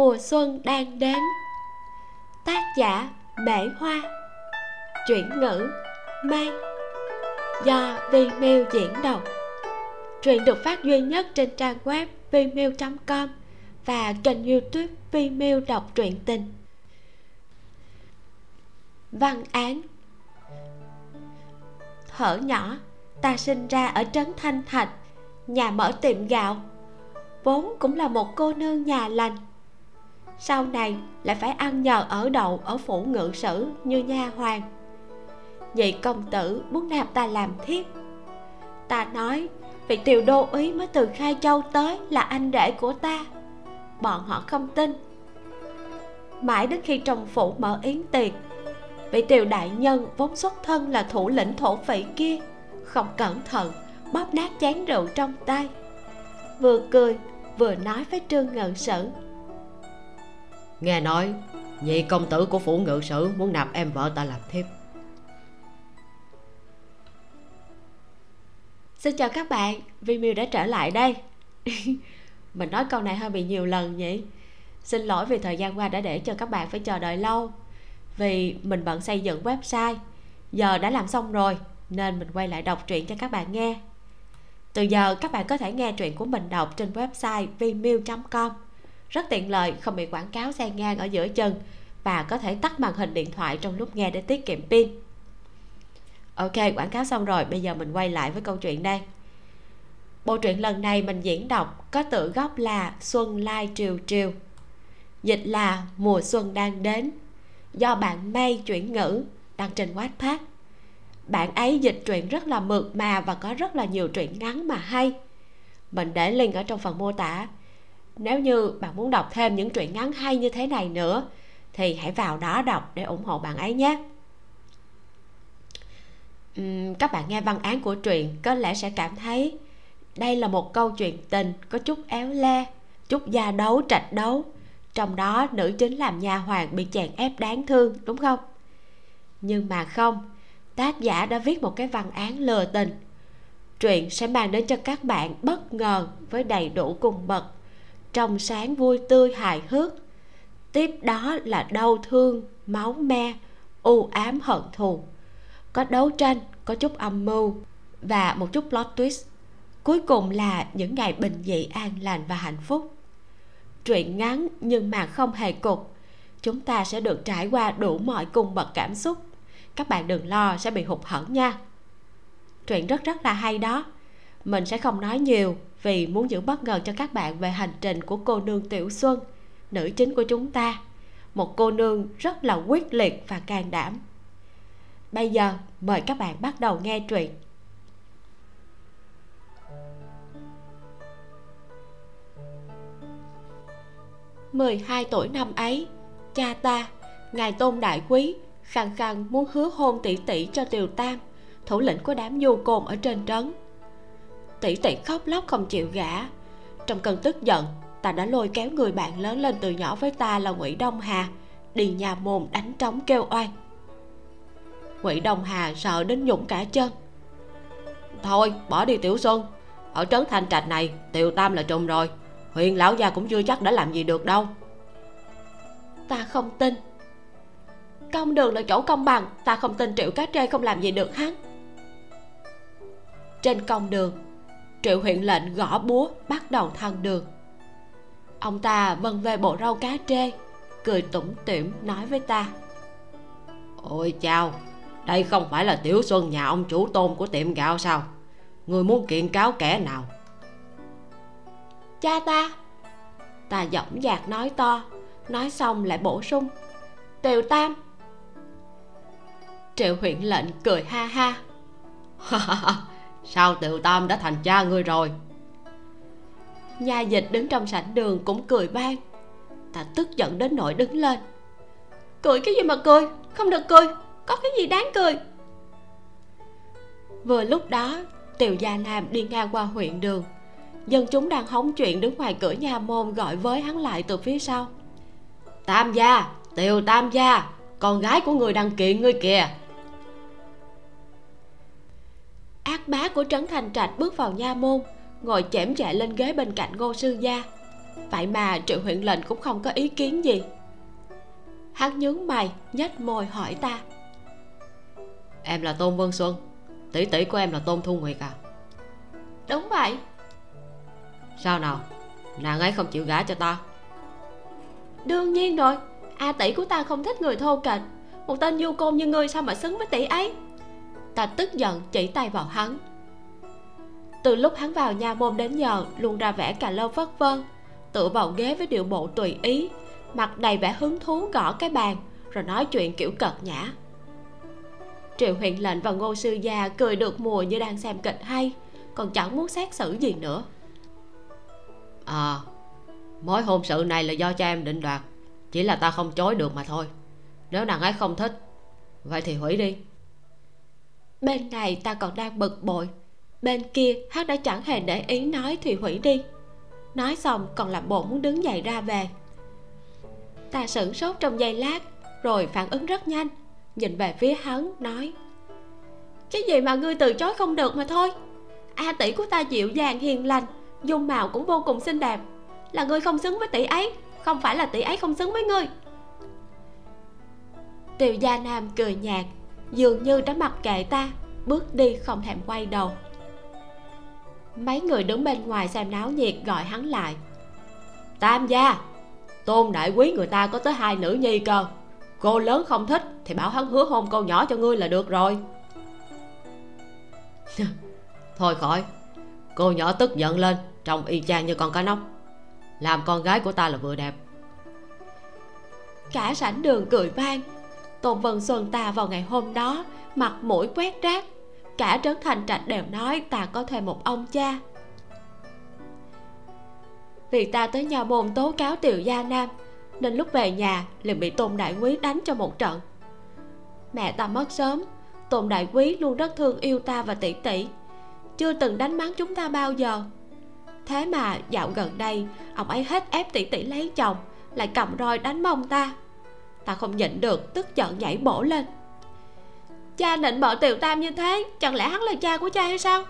mùa xuân đang đến. Tác giả mễ hoa. Chuyển ngữ mai do Vimeo diễn đọc. Truyện được phát duy nhất trên trang web vimeo.com và kênh youtube Vimeo đọc truyện tình. Văn án. Thở nhỏ, ta sinh ra ở trấn thanh thạch, nhà mở tiệm gạo. Vốn cũng là một cô nương nhà lành sau này lại phải ăn nhờ ở đậu ở phủ ngự sử như nha hoàng. Nhị công tử muốn nạp ta làm thiếp? Ta nói vị tiểu đô úy mới từ khai châu tới là anh rể của ta. Bọn họ không tin. Mãi đến khi trong phủ mở yến tiệc, vị tiểu đại nhân vốn xuất thân là thủ lĩnh thổ phỉ kia, không cẩn thận, bóp nát chén rượu trong tay. Vừa cười, vừa nói với trương ngự sử nghe nói nhị công tử của phủ ngự sử muốn nạp em vợ ta làm thiếp. Xin chào các bạn Vi Miu đã trở lại đây. Mình nói câu này hơi bị nhiều lần nhỉ? Xin lỗi vì thời gian qua đã để cho các bạn phải chờ đợi lâu. Vì mình bận xây dựng website, giờ đã làm xong rồi, nên mình quay lại đọc truyện cho các bạn nghe. Từ giờ các bạn có thể nghe truyện của mình đọc trên website vimeo.com rất tiện lợi, không bị quảng cáo xen ngang ở giữa chân và có thể tắt màn hình điện thoại trong lúc nghe để tiết kiệm pin. Ok, quảng cáo xong rồi, bây giờ mình quay lại với câu chuyện đây. Bộ truyện lần này mình diễn đọc có tựa gốc là xuân lai triều triều. Dịch là mùa xuân đang đến. Do bạn may chuyển ngữ, đăng trên wattpad. Bạn ấy dịch truyện rất là mượt mà và có rất là nhiều truyện ngắn mà hay. Mình để link ở trong phần mô tả nếu như bạn muốn đọc thêm những truyện ngắn hay như thế này nữa thì hãy vào đó đọc để ủng hộ bạn ấy nhé. Uhm, các bạn nghe văn án của truyện có lẽ sẽ cảm thấy đây là một câu chuyện tình có chút éo le chút gia đấu trạch đấu. Trong đó nữ chính làm nha hoàng bị chèn ép đáng thương đúng không? Nhưng mà không tác giả đã viết một cái văn án lừa tình. Truyện sẽ mang đến cho các bạn bất ngờ với đầy đủ cung bậc trong sáng vui tươi hài hước. Tiếp đó là đau thương, máu me, u ám hận thù. Có đấu tranh, có chút âm mưu và một chút plot twist. Cuối cùng là những ngày bình dị, an lành và hạnh phúc. Truyện ngắn nhưng mà không hề cục. Chúng ta sẽ được trải qua đủ mọi cung bậc cảm xúc. Các bạn đừng lo, sẽ bị hụt hẫng nha. Truyện rất rất là hay đó mình sẽ không nói nhiều vì muốn giữ bất ngờ cho các bạn về hành trình của cô nương tiểu xuân, nữ chính của chúng ta. Một cô nương rất là quyết liệt và can đảm. Bây giờ, mời các bạn bắt đầu nghe truyện. 12 tuổi năm ấy, cha ta, ngài tôn đại quý, khăng khăng muốn hứa hôn tỷ tỷ cho tiều tam, thủ lĩnh của đám du côn ở trên trấn tỷ tỷ khóc lóc không chịu gả. Trong cơn tức giận, ta đã lôi kéo người bạn lớn lên từ nhỏ với ta là ngụy đông hà, đi nhà môn đánh trống kêu oan. Ngụy đông hà sợ đến nhũng cả chân. Thôi, bỏ đi tiểu xuân. Ở trấn thanh trạch này, tiểu tam là trùng rồi. Huyền lão gia cũng chưa chắc đã làm gì được đâu. Ta không tin. Công đường là chỗ công bằng, ta không tin triệu cá trê không làm gì được hắn. Trên công đường triệu huyện lệnh gõ búa bắt đầu thăng đường. Ông ta vân về bộ rau cá trê cười tủm tỉm nói với ta. Ôi chào đây không phải là tiểu xuân nhà ông chủ tôn của tiệm gạo sao? Người muốn kiện cáo kẻ nào? Cha ta. Ta dõng dạc nói to nói xong lại bổ sung. Tiều tam. Triệu huyện lệnh cười ha ha sao tiều tam đã thành cha ngươi rồi? Nha dịch đứng trong sảnh đường cũng cười vang. Ta tức giận đến nỗi đứng lên. Cười cái gì mà cười? Không được cười. Có cái gì đáng cười? Vừa lúc đó tiều gia nam đi ngang qua huyện đường. Dân chúng đang hóng chuyện đứng ngoài cửa nhà môn gọi với hắn lại từ phía sau. Tam gia tiều tam gia con gái của người đăng kiện ngươi kìa ác bá của trấn thành trạch bước vào nha môn ngồi chễm chệ lên ghế bên cạnh ngô sư gia. Vậy mà triệu huyện lệnh cũng không có ý kiến gì. Hắn nhướng mày nhếch môi hỏi ta. Em là tôn vân xuân tỷ tỷ của em là tôn thu nguyệt à? Đúng vậy. Sao nào nàng ấy không chịu gả cho ta? Đương nhiên rồi a tỷ của ta không thích người thô kệch. Một tên du côn như ngươi sao mà xứng với tỷ ấy ta tức giận chỉ tay vào hắn. Từ lúc hắn vào nhà môn đến giờ, luôn ra vẻ cà lơ vất vơ, tựa vào ghế với điệu bộ tùy ý, mặt đầy vẻ hứng thú gõ cái bàn, rồi nói chuyện kiểu cợt nhã. Triệu huyện lệnh và ngô sư gia cười được mùa như đang xem kịch hay, còn chẳng muốn xét xử gì nữa. À mối hôn sự này là do cha em định đoạt, chỉ là ta không chối được mà thôi. Nếu nàng ấy không thích, vậy thì hủy đi bên này ta còn đang bực bội. Bên kia, hắn đã chẳng hề để ý nói thì hủy đi. Nói xong, còn làm bộ muốn đứng dậy ra về. Ta sửng sốt trong giây lát, rồi phản ứng rất nhanh. Nhìn về phía hắn, nói, cái gì mà ngươi từ chối không được mà thôi. A tỷ của ta dịu dàng, hiền lành, dung mạo cũng vô cùng xinh đẹp. Là ngươi không xứng với tỷ ấy, không phải là tỷ ấy không xứng với ngươi. Tiêu gia nam cười nhạt dường như đã mặc kệ ta, bước đi không thèm quay đầu. Mấy người đứng bên ngoài xem náo nhiệt gọi hắn lại. Tam gia, tôn đại quý người ta có tới hai nữ nhi cơ. Cô lớn không thích thì bảo hắn hứa hôn cô nhỏ cho ngươi là được rồi. Thôi khỏi, cô nhỏ tức giận lên, trông y chang như con cá nóc. Làm con gái của ta là vừa đẹp. Cả sảnh đường cười vang tôn vân xuân ta vào ngày hôm đó, mặt mũi quét rác. Cả trấn thành trạch đều nói ta có thuê một ông cha. Vì ta tới nhà môn tố cáo tiểu gia nam, nên lúc về nhà liền bị tôn đại quý đánh cho một trận. Mẹ ta mất sớm, tôn đại quý luôn rất thương yêu ta và tỷ tỷ. Chưa từng đánh mắng chúng ta bao giờ. Thế mà dạo gần đây, ông ấy hết ép tỷ tỷ lấy chồng, lại cầm roi đánh mông ta ta không nhịn được, tức giận nhảy bổ lên. Cha định bợ tiểu tam như thế, chẳng lẽ hắn là cha của cha hay sao?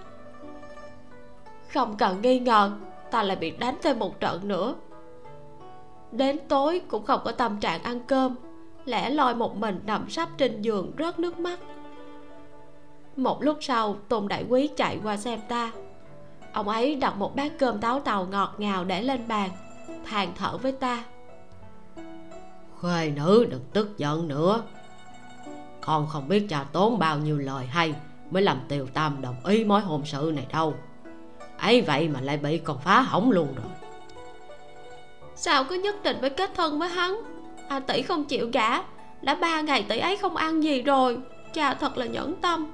Không cần nghi ngờ, ta lại bị đánh thêm một trận nữa. Đến tối cũng không có tâm trạng ăn cơm, lẻ loi một mình nằm sắp trên giường rớt nước mắt. Một lúc sau, tôn đại quý chạy qua xem ta. Ông ấy đặt một bát cơm táo tàu ngọt ngào để lên bàn, than thở với ta khuê nữ đừng tức giận nữa. Con không biết cha tốn bao nhiêu lời hay mới làm tiều tam đồng ý mối hôn sự này đâu. Ấy vậy mà lại bị con phá hỏng luôn rồi. Sao cứ nhất định phải kết thân với hắn? À tỷ không chịu gả đã ba ngày tỷ ấy không ăn gì rồi cha thật là nhẫn tâm.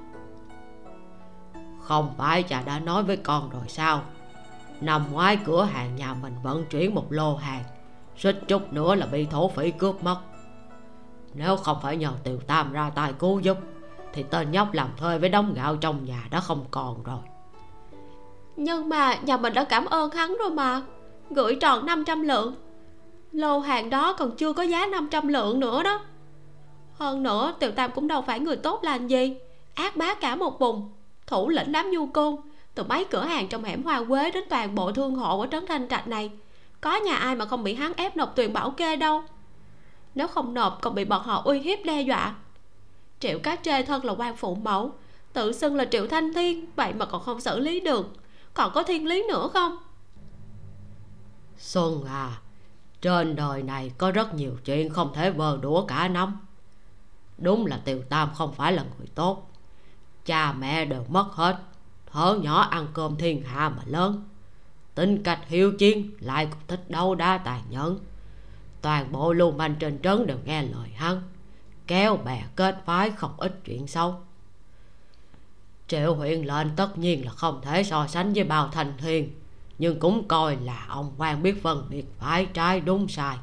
Không phải cha đã nói với con rồi sao? Nằm ngoài cửa hàng nhà mình vận chuyển một lô hàng suýt chút nữa là bị thổ phỉ cướp mất. Nếu không phải nhờ Tiểu tam ra tay cứu giúp, thì tên nhóc làm thuê với đống gạo trong nhà đã không còn rồi. Nhưng mà nhà mình đã cảm ơn hắn rồi mà. Gửi tròn 500 lượng. Lô hàng đó còn chưa có giá 500 lượng nữa đó. Hơn nữa, tiểu tam cũng đâu phải người tốt lành gì. Ác bá cả một vùng. Thủ lĩnh đám du côn. Từ mấy cửa hàng trong hẻm hoa quế đến toàn bộ thương hộ ở trấn thanh trạch này có nhà ai mà không bị hắn ép nộp tiền bảo kê đâu. Nếu không nộp, còn bị bọn họ uy hiếp đe dọa. Triệu cá trê thân là quan phụ mẫu, tự xưng là triệu thanh thiên, vậy mà còn không xử lý được. Còn có thiên lý nữa không? Xuân à trên đời này có rất nhiều chuyện không thể vờ đũa cả năm. Đúng là tiều tam không phải là người tốt. Cha mẹ đều mất hết thở nhỏ ăn cơm thiên hạ mà lớn tính cách hiếu chiến, lại cũng thích đấu đá tài nhẫn. Toàn bộ lưu manh trên trấn đều nghe lời hắn, kéo bè kết phái không ít chuyện xấu. Triệu huyện lệnh tất nhiên là không thể so sánh với bao thành thiên nhưng cũng coi là ông quan biết phân biệt phải trái đúng sai.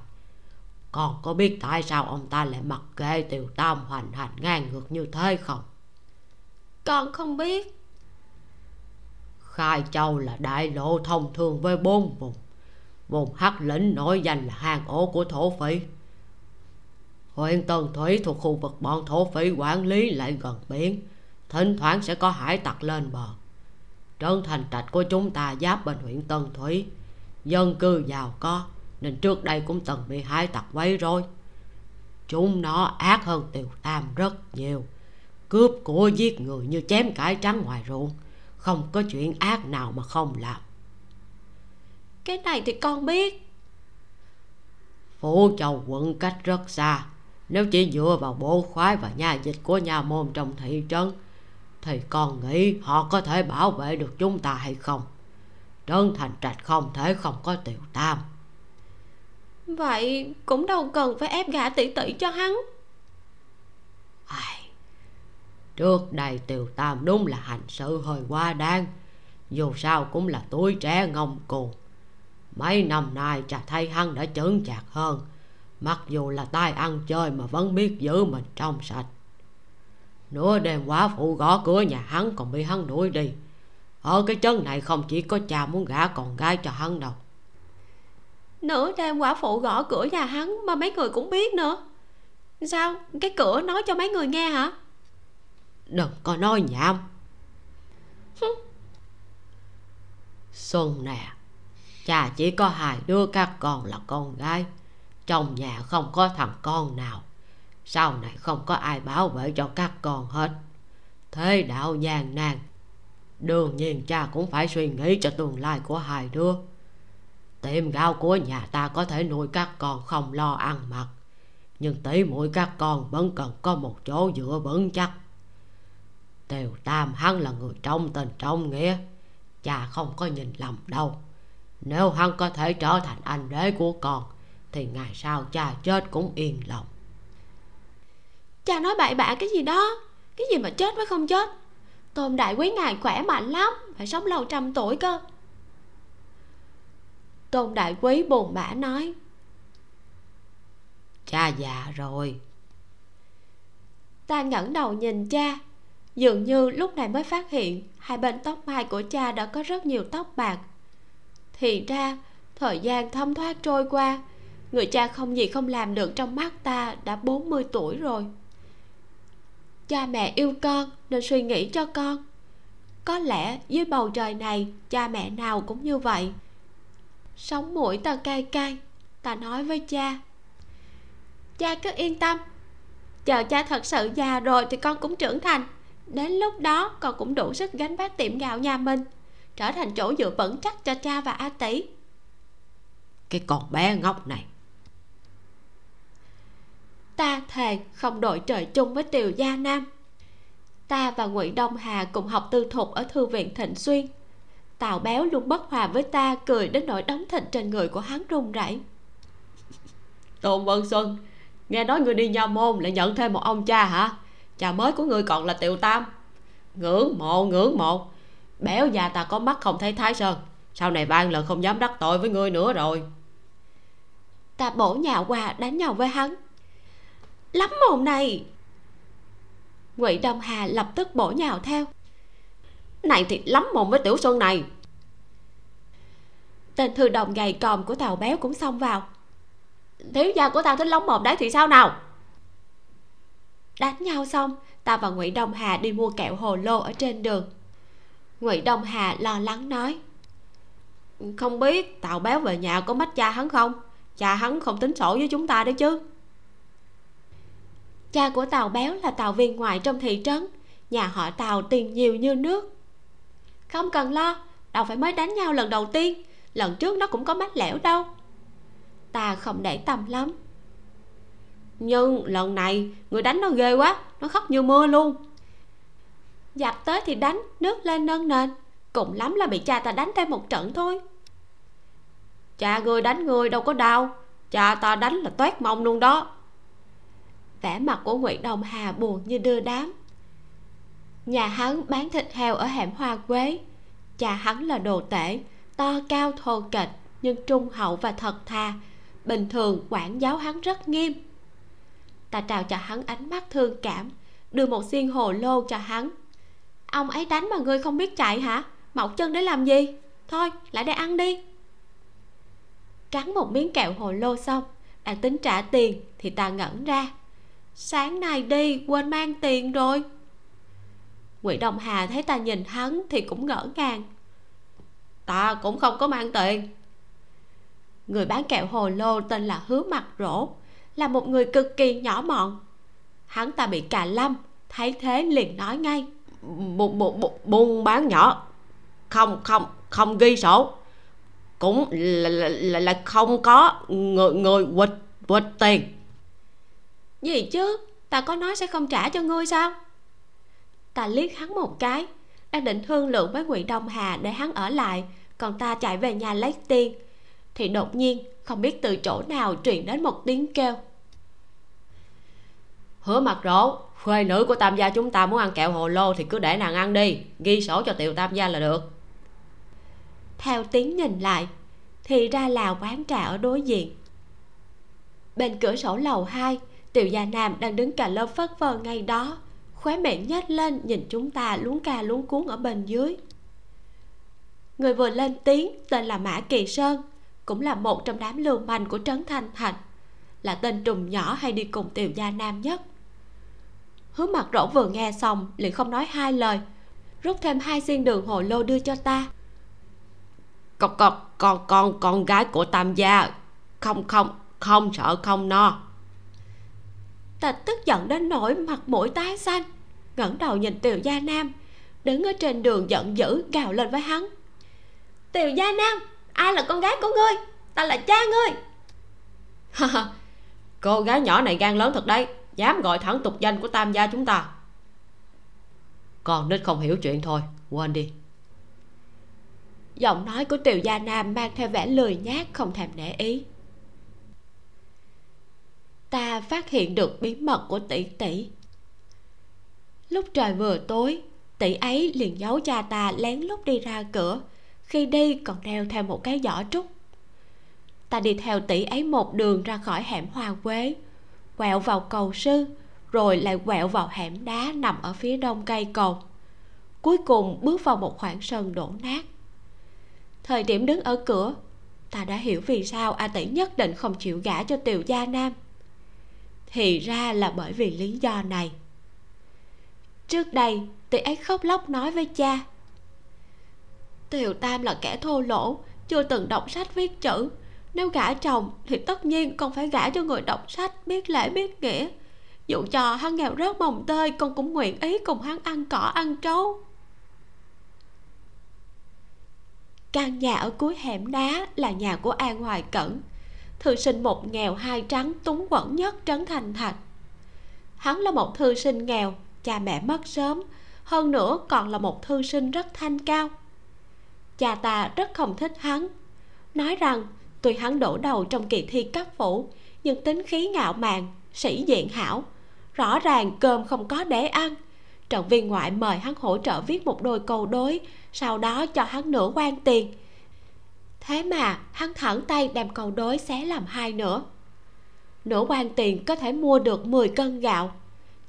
Còn có biết tại sao ông ta lại mặc kệ tiểu tam hoành hành ngang ngược như thế không? Con không biết khai châu là đại lộ thông thường với bốn vùng. Vùng hắc lĩnh nổi danh là hang ổ của thổ phỉ. Huyện tân thủy thuộc khu vực bọn thổ phỉ quản lý lại gần biển, thỉnh thoảng sẽ có hải tặc lên bờ. Trấn thành trạch của chúng ta giáp bên huyện tân thủy, dân cư giàu có, nên trước đây cũng từng bị hải tặc quấy rối. Chúng nó ác hơn tiều tam rất nhiều, cướp của giết người như chém cải trắng ngoài ruộng không có chuyện ác nào mà không làm. Cái này thì con biết. Phủ châu quận cách rất xa. Nếu chỉ dựa vào bộ khoái và nhà dịch của nhà môn trong thị trấn thì con nghĩ họ có thể bảo vệ được chúng ta hay không? Trấn thành trạch không thể không có tiểu tam. Vậy cũng đâu cần phải ép gả tỷ tỷ cho hắn. Ai trước đây tiểu tam đúng là hành sự hơi quá đáng, dù sao cũng là tuổi trẻ ngông cuồng. Mấy năm nay cha thấy hắn đã chững chạc hơn, mặc dù là tai ăn chơi mà vẫn biết giữ mình trong sạch. Nửa đêm quá phụ gõ cửa nhà hắn còn bị hắn đuổi đi. Ở cái chân này không chỉ có cha muốn gả con gái cho hắn đâu. Nửa đêm quả phụ gõ cửa nhà hắn mà mấy người cũng biết nữa. Sao? Cái cửa nói cho mấy người nghe hả? Đừng có nói nhảm. Xuân nè, cha chỉ có hai đứa các con là con gái. Trong nhà không có thằng con nào. Sau này không có ai bảo vệ cho các con hết. Thế đạo gian nan. Đương nhiên cha cũng phải suy nghĩ cho tương lai của hai đứa. Tiệm gạo của nhà ta có thể nuôi các con không lo ăn mặc. Nhưng tỷ muội các con vẫn cần có một chỗ dựa vững chắc. Tiều Tam hắn là người trong tình trong nghĩa. Cha không có nhìn lầm đâu. Nếu hắn có thể trở thành anh rể của con Thì ngày sau cha chết cũng yên lòng. Cha nói bậy bạ cái gì đó? Cái gì mà chết mới không chết? Tôn đại quý ngài khỏe mạnh lắm Phải sống lâu trăm tuổi cơ. Tôn đại quý buồn bã nói Cha già rồi. Ta ngẩng đầu nhìn cha Dường như lúc này mới phát hiện, Hai bên tóc mai của cha đã có rất nhiều tóc bạc. Thì ra, Thời gian thấm thoát trôi qua, Người cha không gì không làm được trong mắt ta Đã 40 tuổi rồi. Cha mẹ yêu con Nên suy nghĩ cho con. Có lẽ dưới bầu trời này, Cha mẹ nào cũng như vậy. Sống mũi ta cay cay, Ta nói với cha. Cha cứ yên tâm, Chờ cha thật sự già rồi Thì con cũng trưởng thành. Đến lúc đó con cũng đủ sức gánh vác tiệm gạo nhà mình Trở thành chỗ dựa vững chắc cho cha và A tỷ Cái con bé ngốc này. Ta thề không đội trời chung với Tiều Gia Nam. Ta và Ngụy Đông Hà cùng học tư thục ở thư viện Thịnh Xuyên. Tào béo luôn bất hòa với ta Cười đến nỗi đóng thịt trên người của hắn run rẩy. Tôn Vân Xuân Nghe nói người đi nha môn lại nhận thêm một ông cha hả Cha mới của người còn là Tiều Tam. Ngưỡng mộ ngưỡng mộ Béo già ta có mắt không thấy Thái Sơn. Sau này ban lần không dám đắc tội với ngươi nữa rồi. Ta bổ nhào qua đánh nhau với hắn. Lắm mồm này. Ngụy Đông Hà lập tức bổ nhào theo. Này thì lắm mồm với Tiểu Xuân này. Tên thư đồng gầy còm của tàu béo cũng xông vào. Thiếu gia của ta thích lóng mồm đấy thì sao nào đánh nhau xong, ta và ngụy đông hà đi mua kẹo hồ lô ở trên đường. Ngụy đông hà lo lắng nói, không biết tàu béo về nhà có mách cha hắn không? Cha hắn không tính sổ với chúng ta đấy chứ. Cha của tàu béo là tàu viên ngoại trong thị trấn, nhà họ tàu tiền nhiều như nước. Không cần lo đâu phải mới đánh nhau lần đầu tiên, lần trước nó cũng có mách lẻo đâu. Ta không để tâm lắm nhưng lần này, người đánh nó ghê quá, nó khóc như mưa luôn. Dạp tới thì đánh, nước lên nâng nền. Cùng lắm là bị cha ta đánh thêm một trận thôi. Cha người đánh người đâu có đau. Cha ta đánh là toét mông luôn đó. Vẻ mặt của nguyễn đồng hà buồn như đưa đám. Nhà hắn bán thịt heo ở hẻm hoa quế. Cha hắn là đồ tể, to cao thô kệch, nhưng trung hậu và thật thà. Bình thường quản giáo hắn rất nghiêm ta trao cho hắn ánh mắt thương cảm, đưa một xiên hồ lô cho hắn. Ông ấy đánh mà ngươi không biết chạy hả? Mọc chân để làm gì? Thôi, lại đây ăn đi. Cắn một miếng kẹo hồ lô xong, đang tính trả tiền thì ta ngẩn ra. Sáng nay đi, quên mang tiền rồi. Nguyễn đồng hà thấy ta nhìn hắn thì cũng ngỡ ngàng. Ta cũng không có mang tiền. Người bán kẹo hồ lô tên là hứa mặt rỗ là một người cực kỳ nhỏ mọn. Hắn ta bị cà lâm thấy thế liền nói ngay. Buôn bán nhỏ. Không không không ghi sổ. Cũng là, là, là, không có người người quỵt quỵt tiền. Gì chứ? Ta có nói sẽ không trả cho ngươi sao? Ta liếc hắn một cái đang định thương lượng với ngụy đông hà để hắn ở lại còn ta chạy về nhà lấy tiền thì đột nhiên không biết từ chỗ nào truyền đến một tiếng kêu. Hứa mặt rỗ khuê nữ của tam gia chúng ta muốn ăn kẹo hồ lô thì cứ để nàng ăn đi, ghi sổ cho tiểu tam gia là được. Theo tiếng nhìn lại, thì ra là quán trà ở đối diện. Bên cửa sổ lầu 2 tiểu gia nam đang đứng cà lơ phất phơ ngay đó, khóe miệng nhếch lên nhìn chúng ta luống ca luống cuốn ở bên dưới. Người vừa lên tiếng, tên là mã kỳ sơn cũng là một trong đám lưu manh của trấn thanh thành. Là tên trùng nhỏ hay đi cùng tiểu gia nam nhất? Hứa mặt rỗ vừa nghe xong liền không nói hai lời rút thêm hai xiên đường hồ lô đưa cho ta. Con con con con con gái của tam gia không không không sợ không no. Ta tức giận đến nỗi mặt mũi tái xanh ngẩng đầu nhìn tiểu gia nam đứng ở trên đường giận dữ gào lên với hắn. Tiểu gia nam ai là con gái của ngươi? Ta là cha ngươi. Cô gái nhỏ này gan lớn thật đấy. Dám gọi thẳng tục danh của tam gia chúng ta. Con nít không hiểu chuyện thôi. Quên đi. Giọng nói của tiểu gia nam mang theo vẻ lười nhác không thèm để ý. Ta phát hiện được bí mật của tỷ tỷ. Lúc trời vừa tối tỷ ấy liền giấu cha ta lén lút đi ra cửa khi đi còn đeo theo một cái giỏ trúc. Ta đi theo tỷ ấy một đường ra khỏi hẻm hoa quế, quẹo vào cầu sư, rồi lại quẹo vào hẻm đá nằm ở phía đông cây cầu. Cuối cùng bước vào một khoảng sân đổ nát. Thời điểm đứng ở cửa, ta đã hiểu vì sao a tỷ nhất định không chịu gả cho tiều gia nam. Thì ra là bởi vì lý do này. Trước đây, tỷ ấy khóc lóc nói với cha tiều tam là kẻ thô lỗ, chưa từng đọc sách viết chữ. Nếu gả chồng thì tất nhiên con phải gả cho người đọc sách biết lễ biết nghĩa. Dù cho hắn nghèo rớt mồng tơi, con cũng nguyện ý cùng hắn ăn cỏ, ăn trấu. Căn nhà ở cuối hẻm đá là nhà của an hoài cẩn. Thư sinh một nghèo hai trắng, túng quẫn nhất trấn thành thạch. Hắn là một thư sinh nghèo, cha mẹ mất sớm. Hơn nữa còn là một thư sinh rất thanh cao cha ta rất không thích hắn. Nói rằng, tuy hắn đổ đầu trong kỳ thi cấp phủ, nhưng tính khí ngạo mạn, sĩ diện hảo. Rõ ràng cơm không có để ăn. Trọng viên ngoại mời hắn hỗ trợ viết một đôi câu đối, sau đó cho hắn nửa quan tiền. Thế mà hắn thẳng tay đem câu đối xé làm hai nửa. Nửa quan tiền có thể mua được 10 cân gạo.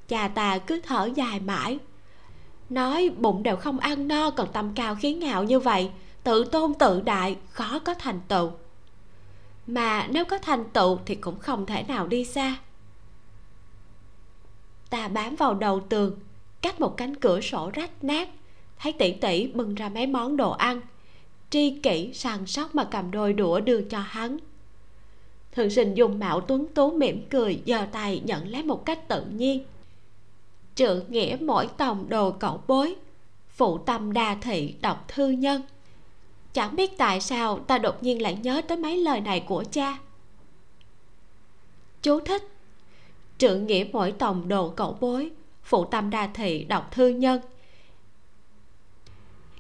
Cha ta cứ thở dài mãi nói bụng đều không ăn no, còn tâm cao khí ngạo như vậy. Tự tôn tự đại, khó có thành tựu. Mà nếu có thành tựu thì cũng không thể nào đi xa. Ta bám vào đầu tường, cách một cánh cửa sổ rách nát. Thấy tỷ tỷ bưng ra mấy món đồ ăn. Tri kỷ săn sóc mà cầm đôi đũa đưa cho hắn. Thường sinh dùng mạo tuấn tú mỉm cười, giơ tay nhận lấy một cách tự nhiên trượng nghĩa mỗi tòng đồ cậu bối, phụ tâm đa thị đọc thư nhân. Chẳng biết tại sao ta đột nhiên lại nhớ tới mấy lời này của cha. Chú thích trượng nghĩa mỗi tòng đồ cậu bối, phụ tâm đa thị đọc thư nhân.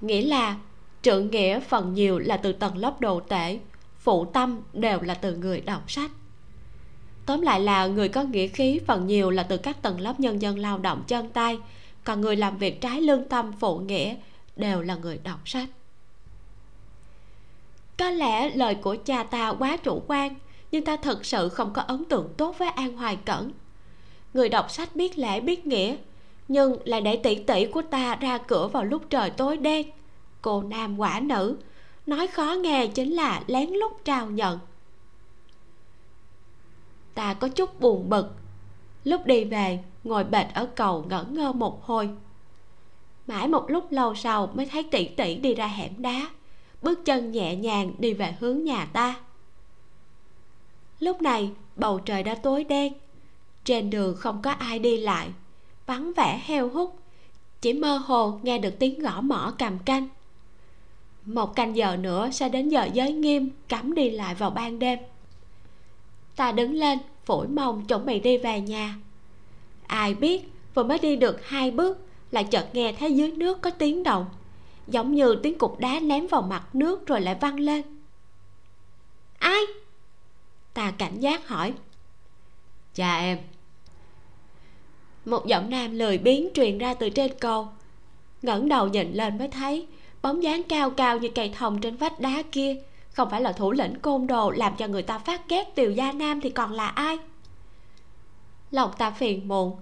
Nghĩa là trượng nghĩa phần nhiều là từ tầng lớp đồ tể, phụ tâm đều là từ người đọc sách tóm lại là người có nghĩa khí phần nhiều là từ các tầng lớp nhân dân lao động chân tay. Còn người làm việc trái lương tâm, phụ nghĩa đều là người đọc sách. Có lẽ lời của cha ta quá chủ quan, nhưng ta thật sự không có ấn tượng tốt với an hoài cẩn. Người đọc sách biết lẽ, biết nghĩa, nhưng lại để tỷ tỷ của ta ra cửa vào lúc trời tối đen. Cô nam quả nữ, nói khó nghe chính là lén lút trao nhận ta có chút buồn bực. Lúc đi về, ngồi bệt ở cầu ngẩn ngơ một hồi. Mãi một lúc lâu sau mới thấy tỷ tỷ đi ra hẻm đá. Bước chân nhẹ nhàng đi về hướng nhà ta. Lúc này, bầu trời đã tối đen. Trên đường không có ai đi lại. Vắng vẻ heo hút. Chỉ mơ hồ nghe được tiếng gõ mỏ cầm canh. Một canh giờ nữa sẽ đến giờ giới nghiêm cấm đi lại vào ban đêm ta đứng lên phủi mông chuẩn bị đi về nhà. Ai biết vừa mới đi được hai bước lại chợt nghe thấy dưới nước có tiếng động. Giống như tiếng cục đá ném vào mặt nước rồi lại văng lên. Ai? Ta cảnh giác hỏi. Cha em. Một giọng nam lười biếng truyền ra từ trên cầu. Ngẩng đầu nhìn lên mới thấy bóng dáng cao cao như cây thông trên vách đá kia không phải là thủ lĩnh côn đồ làm cho người ta phát ghét tiều gia nam thì còn là ai? Lòng ta phiền muộn.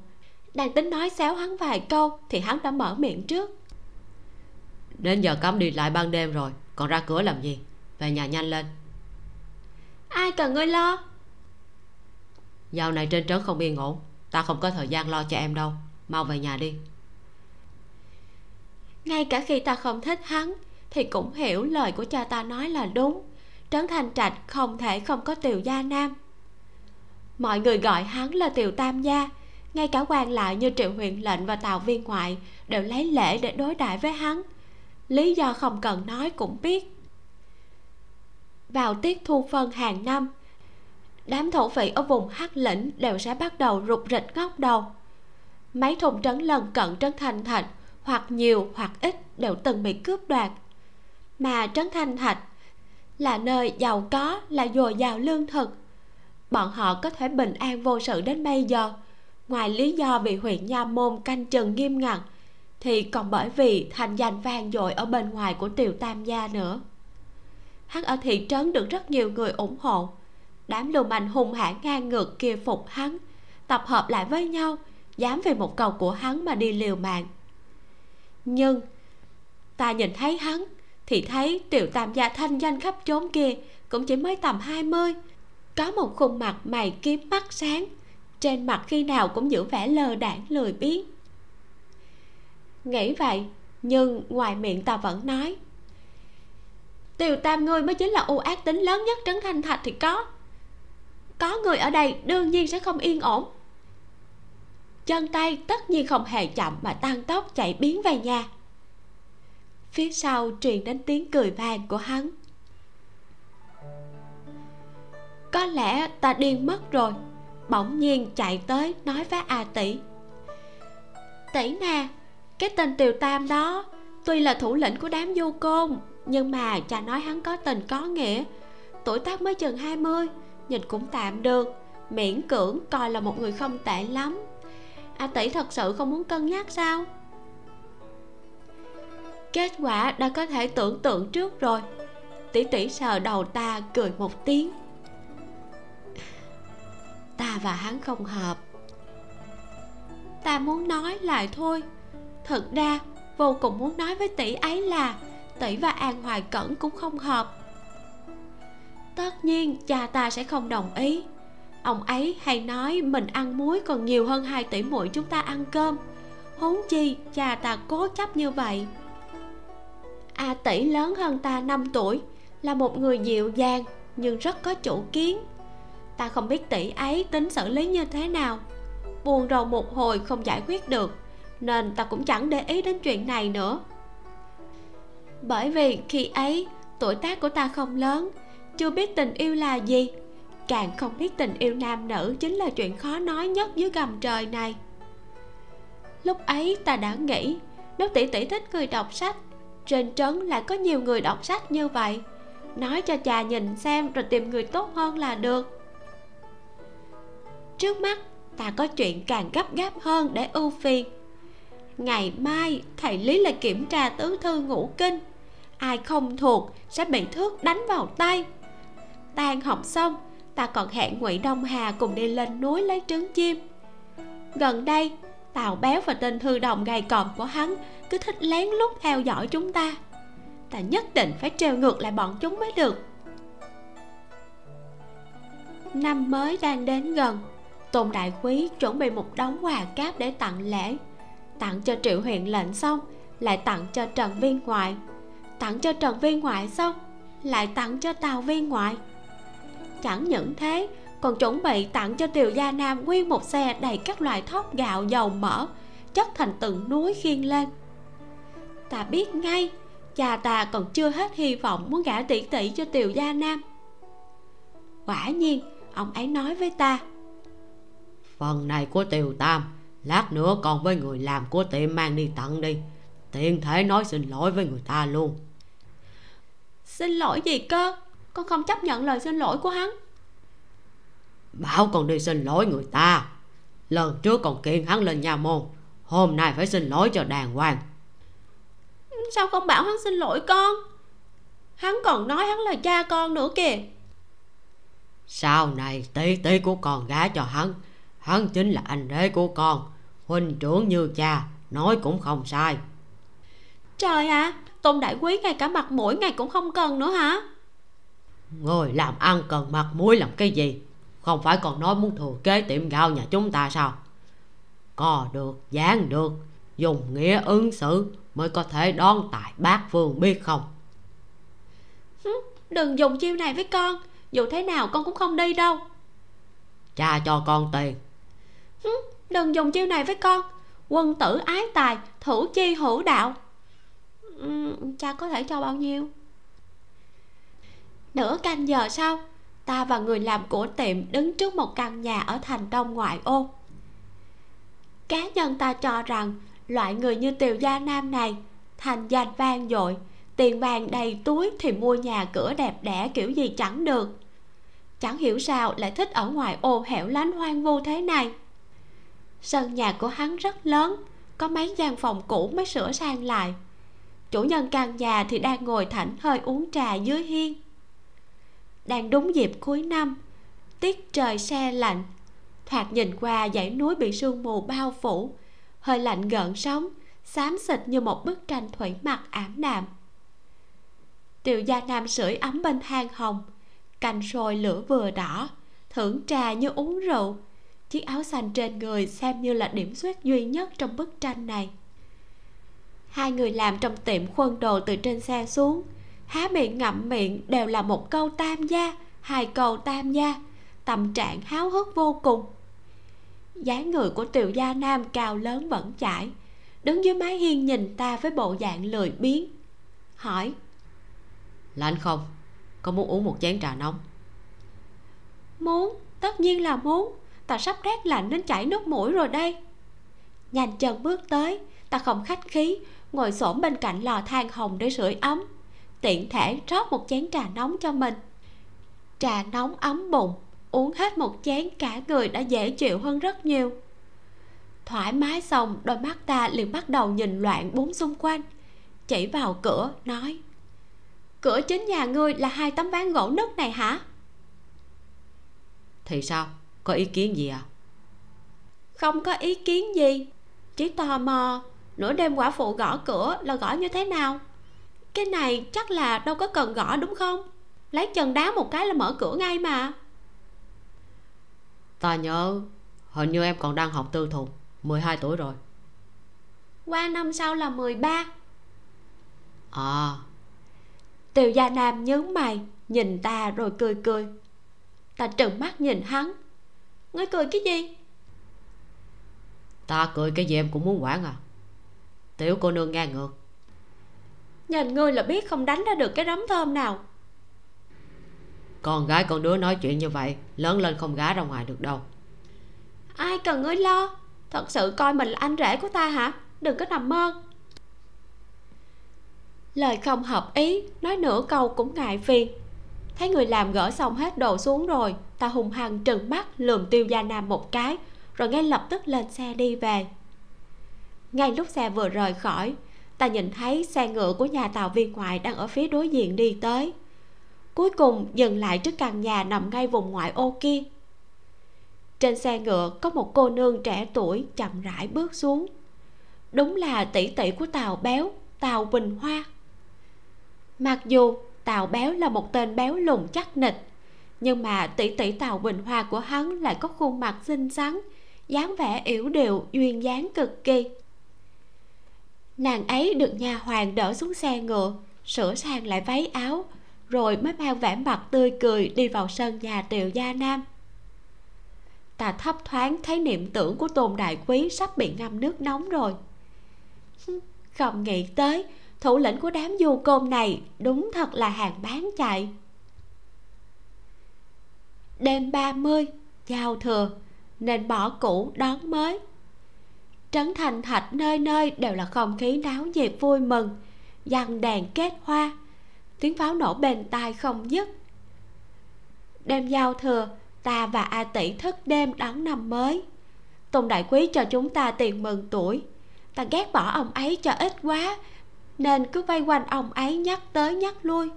Đang tính nói xéo hắn vài câu thì hắn đã mở miệng trước. Đến giờ cấm đi lại ban đêm rồi còn ra cửa làm gì? Về nhà nhanh lên. Ai cần ngươi lo? Dạo này trên trấn không yên ổn ta không có thời gian lo cho em đâu. Mau về nhà đi. Ngay cả khi ta không thích hắn thì cũng hiểu lời của cha ta nói là đúng. Trấn thành trạch không thể không có tiều gia nam. Mọi người gọi hắn là tiều tam gia. Ngay cả quan lại như triệu huyện lệnh và tào viên ngoại đều lấy lễ để đối đãi với hắn. Lý do không cần nói cũng biết. Vào tiết thu phân hàng năm, đám thổ phỉ ở vùng hắc lĩnh đều sẽ bắt đầu rụt rịch ngóc đầu. Mấy thùng trấn lần cận trấn thành thạch hoặc nhiều hoặc ít đều từng bị cướp đoạt mà trấn thanh thạch. Là nơi giàu có, là dồi dào lương thực. Bọn họ có thể bình an vô sự đến bây giờ. Ngoài lý do vì huyện nha môn canh chừng nghiêm ngặt, thì còn bởi vì thành danh vang dội ở bên ngoài của tiều tam gia nữa. Hắn ở thị trấn được rất nhiều người ủng hộ. Đám lưu manh hung hãn ngang ngược kia phục hắn, tập hợp lại với nhau, dám vì một cầu của hắn mà đi liều mạng. Nhưng, ta nhìn thấy hắn thì thấy tiểu tam gia thanh danh khắp chốn kia cũng chỉ mới tầm 20 có một khuôn mặt mày kiếm mắt sáng, trên mặt khi nào cũng giữ vẻ lơ đãng lười biếng. Nghĩ vậy, nhưng ngoài miệng ta vẫn nói tiều tam ngươi mới chính là ưu ác tính lớn nhất trấn thanh thạch thì có. Có người ở đây đương nhiên sẽ không yên ổn. Chân tay tất nhiên không hề chậm mà tăng tốc chạy biến về nhà phía sau truyền đến tiếng cười vang của hắn. Có lẽ ta điên mất rồi. Bỗng nhiên chạy tới nói với a tỷ. Tỷ nè, cái tên tiều tam đó, tuy là thủ lĩnh của đám du côn, nhưng mà cha nói hắn có tình có nghĩa. Tuổi tác mới chừng 20 nhìn cũng tạm được, miễn cưỡng coi là một người không tệ lắm. A tỷ thật sự không muốn cân nhắc sao? Kết quả đã có thể tưởng tượng trước rồi. Tỷ tỷ sờ đầu ta cười một tiếng. Ta và hắn không hợp. Ta muốn nói lại thôi. Thật ra, vô cùng muốn nói với tỷ ấy là tỷ và an hoài cẩn cũng không hợp. Tất nhiên, cha ta sẽ không đồng ý. Ông ấy hay nói mình ăn muối còn nhiều hơn hai tỷ muội chúng ta ăn cơm. Huống chi, cha ta cố chấp như vậy a tỷ lớn hơn ta 5 tuổi, là một người dịu dàng nhưng rất có chủ kiến. Ta không biết tỷ ấy tính xử lý như thế nào. Buồn rầu một hồi không giải quyết được, nên ta cũng chẳng để ý đến chuyện này nữa. Bởi vì khi ấy, tuổi tác của ta không lớn, chưa biết tình yêu là gì. Càng không biết tình yêu nam nữ chính là chuyện khó nói nhất dưới gầm trời này. Lúc ấy ta đã nghĩ, nếu tỷ tỷ thích người đọc sách trên trấn lại có nhiều người đọc sách như vậy. Nói cho cha nhìn xem rồi tìm người tốt hơn là được. Trước mắt, ta có chuyện càng gấp gáp hơn để ưu phiền. Ngày mai, thầy lý lại kiểm tra tứ thư ngũ kinh. Ai không thuộc sẽ bị thước đánh vào tay. Tan học xong, ta còn hẹn ngụy đông hà cùng đi lên núi lấy trứng chim. Gần đây tào béo và tên thư đồng gầy còm của hắn cứ thích lén lút theo dõi chúng ta. Ta nhất định phải treo ngược lại bọn chúng mới được. Năm mới đang đến gần, tôn đại quý chuẩn bị một đống quà cáp để tặng lễ. Tặng cho triệu huyện lệnh xong, lại tặng cho trần viên ngoại. Tặng cho trần viên ngoại xong, lại tặng cho tào viên ngoại. Chẳng những thế còn chuẩn bị tặng cho tiều gia nam nguyên một xe đầy các loại thóc gạo dầu mỡ chất thành từng núi khiêng lên. Ta biết ngay cha ta còn chưa hết hy vọng muốn gả tỷ tỷ cho tiều gia nam. Quả nhiên ông ấy nói với ta. Phần này của tiều tam lát nữa còn với người làm của tiệm mang đi tặng đi. Tiện thể nói xin lỗi với người ta luôn. Xin lỗi gì cơ? Con không chấp nhận lời xin lỗi của hắn bảo con đi xin lỗi người ta. Lần trước còn kiện hắn lên nhà môn. Hôm nay phải xin lỗi cho đàng hoàng. Sao không bảo hắn xin lỗi con? Hắn còn nói hắn là cha con nữa kìa. Sau này tí tí của con gái cho hắn hắn chính là anh rể của con. Huynh trưởng như cha nói cũng không sai. Trời ạ à, tôn đại quý ngay cả mặt mũi ngày cũng không cần nữa hả? Người làm ăn cần mặt mũi làm cái gì không phải còn nói muốn thừa kế tiệm gạo nhà chúng ta sao? Có được dán được dùng nghĩa ứng xử mới có thể đón tài bác phương biết không? Đừng dùng chiêu này với con dù thế nào con cũng không đi đâu. Cha cho con tiền. Đừng dùng chiêu này với con quân tử ái tài thủ chi hữu đạo. Cha có thể cho bao nhiêu? Nửa canh giờ sau ta và người làm của tiệm đứng trước một căn nhà ở thành đông ngoại ô. Cá nhân ta cho rằng, loại người như tiều gia nam này, thành danh vang dội, tiền vàng đầy túi thì mua nhà cửa đẹp đẽ kiểu gì chẳng được. Chẳng hiểu sao lại thích ở ngoài ô hẻo lánh hoang vu thế này. Sân nhà của hắn rất lớn, có mấy gian phòng cũ mới sửa sang lại. Chủ nhân căn nhà thì đang ngồi thảnh hơi uống trà dưới hiên đang đúng dịp cuối năm. Tiết trời xe lạnh. Thoạt nhìn qua dãy núi bị sương mù bao phủ, hơi lạnh gợn sóng, xám xịt như một bức tranh thủy mặc ảm đạm. Tiểu gia nam sưởi ấm bên hang hồng, cành sôi lửa vừa đỏ, thưởng trà như uống rượu. Chiếc áo xanh trên người xem như là điểm xuất duy nhất trong bức tranh này. Hai người làm trong tiệm khuân đồ từ trên xe xuống há miệng ngậm miệng đều là một câu tam gia hai câu tam gia. Tâm trạng háo hức vô cùng. Dáng người của tiểu gia nam cao lớn vẫn chải đứng dưới mái hiên nhìn ta với bộ dạng lười biếng. Hỏi lạnh không? Có muốn uống một chén trà nóng? Muốn tất nhiên là muốn. Ta sắp rét lạnh đến chảy nước mũi rồi đây. Nhanh chân bước tới ta không khách khí ngồi xổm bên cạnh lò than hồng để sưởi ấm tiện thể rót một chén trà nóng cho mình. Trà nóng ấm bụng uống hết một chén cả người đã dễ chịu hơn rất nhiều. Thoải mái xong đôi mắt ta liền bắt đầu nhìn loạn bốn xung quanh chỉ vào cửa nói cửa chính nhà ngươi là hai tấm ván gỗ nứt này hả? Thì sao? Có ý kiến gì à không có ý kiến gì chỉ tò mò nửa đêm quả phụ gõ cửa là gõ như thế nào cái này chắc là đâu có cần gõ đúng không? Lấy chân đá một cái là mở cửa ngay mà. Ta nhớ hình như em còn đang học tư thục 12 tuổi rồi. Qua năm sau là 13 à. Tiêu gia nam nhớ mày Nhìn ta rồi cười cười. Ta trừng mắt nhìn hắn. Ngươi cười cái gì? Ta cười cái gì em cũng muốn quản à. Tiểu cô nương ngang ngược Nhìn ngươi là biết không đánh ra được cái rắm thơm nào. Con gái con đứa nói chuyện như vậy Lớn lên không gá ra ngoài được đâu. Ai cần ngươi lo? Thật sự coi mình là anh rể của ta hả? Đừng có nằm mơ. Lời không hợp ý Nói nửa câu cũng ngại phiền. Thấy người làm gỡ xong hết đồ xuống rồi Ta hùng hăng trừng mắt lườm tiêu gia nam một cái Rồi ngay lập tức lên xe đi về. Ngay lúc xe vừa rời khỏi Ta nhìn thấy xe ngựa của nhà tàu viên ngoại Đang ở phía đối diện đi tới. Cuối cùng dừng lại trước căn nhà nằm ngay vùng ngoại ô kia. Trên xe ngựa có một cô nương trẻ tuổi chậm rãi bước xuống. Đúng là tỷ tỷ của Tàu Béo Tàu Bình Hoa. Mặc dù Tàu Béo là một tên béo lùn chắc nịch, Nhưng mà tỷ tỷ Tàu Bình Hoa của hắn lại có khuôn mặt xinh xắn, dáng vẻ yểu điệu, duyên dáng cực kỳ nàng ấy được nhà hoàng đỡ xuống xe ngựa, sửa sang lại váy áo, rồi mới mang vẻ mặt tươi cười đi vào sân nhà tiều gia nam. Ta thấp thoáng thấy niệm tưởng của tôn đại quý sắp bị ngâm nước nóng rồi. Không nghĩ tới, thủ lĩnh của đám du côn này đúng thật là hàng bán chạy. Đêm 30 giao thừa, nên bỏ cũ đón mới trấn thành thạch nơi nơi đều là không khí náo nhiệt vui mừng, dằn đèn kết hoa. Tiếng pháo nổ bên tai không dứt. Đêm giao thừa, ta và a tỷ thức đêm đón năm mới. Tùng đại quý cho chúng ta tiền mừng tuổi. Ta ghét bỏ ông ấy cho ít quá, nên cứ vây quanh ông ấy nhắc tới nhắc lui.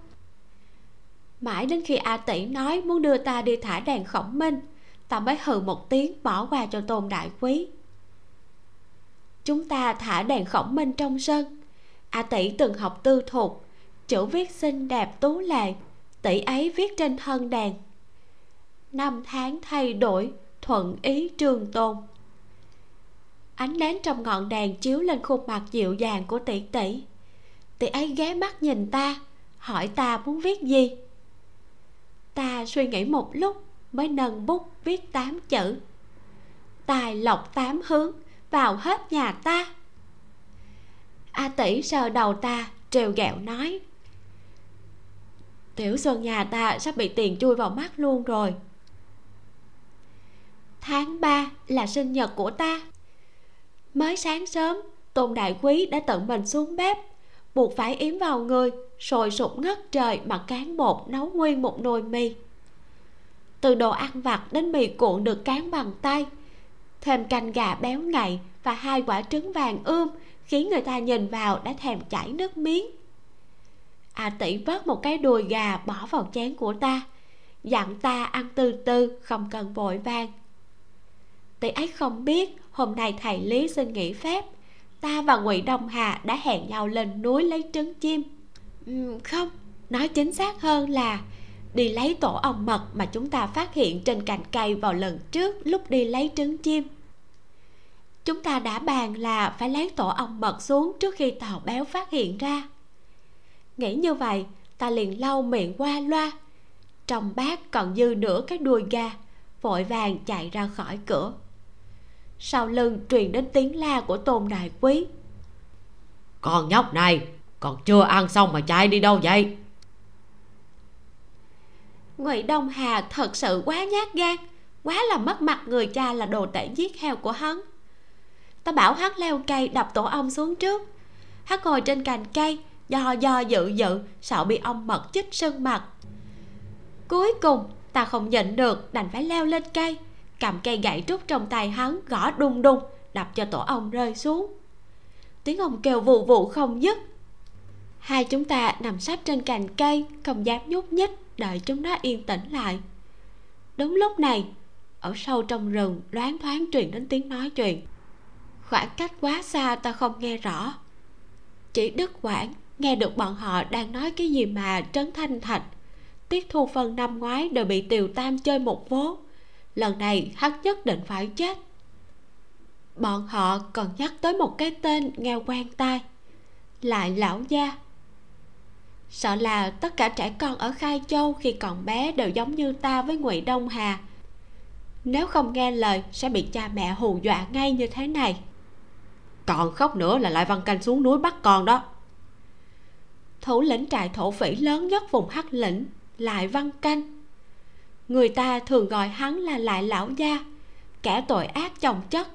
Mãi đến khi a tỷ nói muốn đưa ta đi thả đèn khổng minh, ta mới hừ một tiếng bỏ qua cho tôn đại quý chúng ta thả đèn khổng minh trong sân. A tỷ từng học tư thuộc, chữ viết xinh đẹp tú lệ, tỷ ấy viết trên thân đèn. Năm tháng thay đổi, thuận ý trường tồn. Ánh nến trong ngọn đèn chiếu lên khuôn mặt dịu dàng của tỷ tỷ. Tỷ ấy ghé mắt nhìn ta, hỏi ta muốn viết gì. Ta suy nghĩ một lúc, mới nâng bút viết tám chữ. Tài lộc tám hướng vào hết nhà ta. A tỷ sờ đầu ta, trêu ghẹo nói. Tiểu xuân nhà ta sắp bị tiền chui vào mắt luôn rồi. Tháng 3 là sinh nhật của ta. Mới sáng sớm, tôn đại quý đã tự mình xuống bếp, buộc phải yếm vào người, sồi sụp ngất trời mà cán bột nấu nguyên một nồi mì. Từ đồ ăn vặt đến mì cuộn được cán bằng tay thêm canh gà béo ngậy và hai quả trứng vàng ươm khiến người ta nhìn vào đã thèm chảy nước miếng. A à, tỷ vớt một cái đùi gà bỏ vào chén của ta dặn ta ăn từ từ không cần vội vàng. Tỷ ấy không biết hôm nay thầy lý xin nghỉ phép ta và ngụy đông hà đã hẹn nhau lên núi lấy trứng chim. Uhm, không. Nói chính xác hơn là đi lấy tổ ong mật mà chúng ta phát hiện trên cành cây vào lần trước lúc đi lấy trứng chim. Chúng ta đã bàn là phải lấy tổ ong mật xuống trước khi tàu béo phát hiện ra. Nghĩ như vậy, ta liền lau miệng qua loa. Trong bát còn dư nửa cái đuôi gà, vội vàng chạy ra khỏi cửa. Sau lưng truyền đến tiếng la của tôn đại quý. Con nhóc này còn chưa ăn xong mà chạy đi đâu vậy? Ngụy đông hà thật sự quá nhát gan, quá là mất mặt người cha là đồ tể giết heo của hắn. Ta bảo hắn leo cây đập tổ ong xuống trước. Hắn ngồi trên cành cây, do do dự dự, sợ bị ong mật chích sưng mặt. Cuối cùng, ta không nhịn được, đành phải leo lên cây, cầm cây gậy trúc trong tay hắn, gõ đùng đùng, đập cho tổ ong rơi xuống. Tiếng ong kêu vụ vụ không dứt. Hai chúng ta nằm sắp trên cành cây, không dám nhúc nhích đợi chúng nó yên tĩnh lại. Đúng lúc này, ở sâu trong rừng loáng thoáng truyền đến tiếng nói chuyện. Khoảng cách quá xa ta không nghe rõ. Chỉ đứt quãng, nghe được bọn họ đang nói cái gì mà trấn thanh thạch, tiết thu phân năm ngoái đều bị tiều tam chơi một vố. Lần này, hắn nhất định phải chết. Bọn họ còn nhắc tới một cái tên nghe quen tai, lại lão gia sợ là tất cả trẻ con ở khai châu khi còn bé đều giống như ta với ngụy đông hà. Nếu không nghe lời sẽ bị cha mẹ hù dọa ngay như thế này. Còn khóc nữa là lại văn canh xuống núi bắt con đó. Thủ lĩnh trại thổ phỉ lớn nhất vùng hắc lĩnh lại văn canh. Người ta thường gọi hắn là lại lão gia kẻ tội ác chồng chất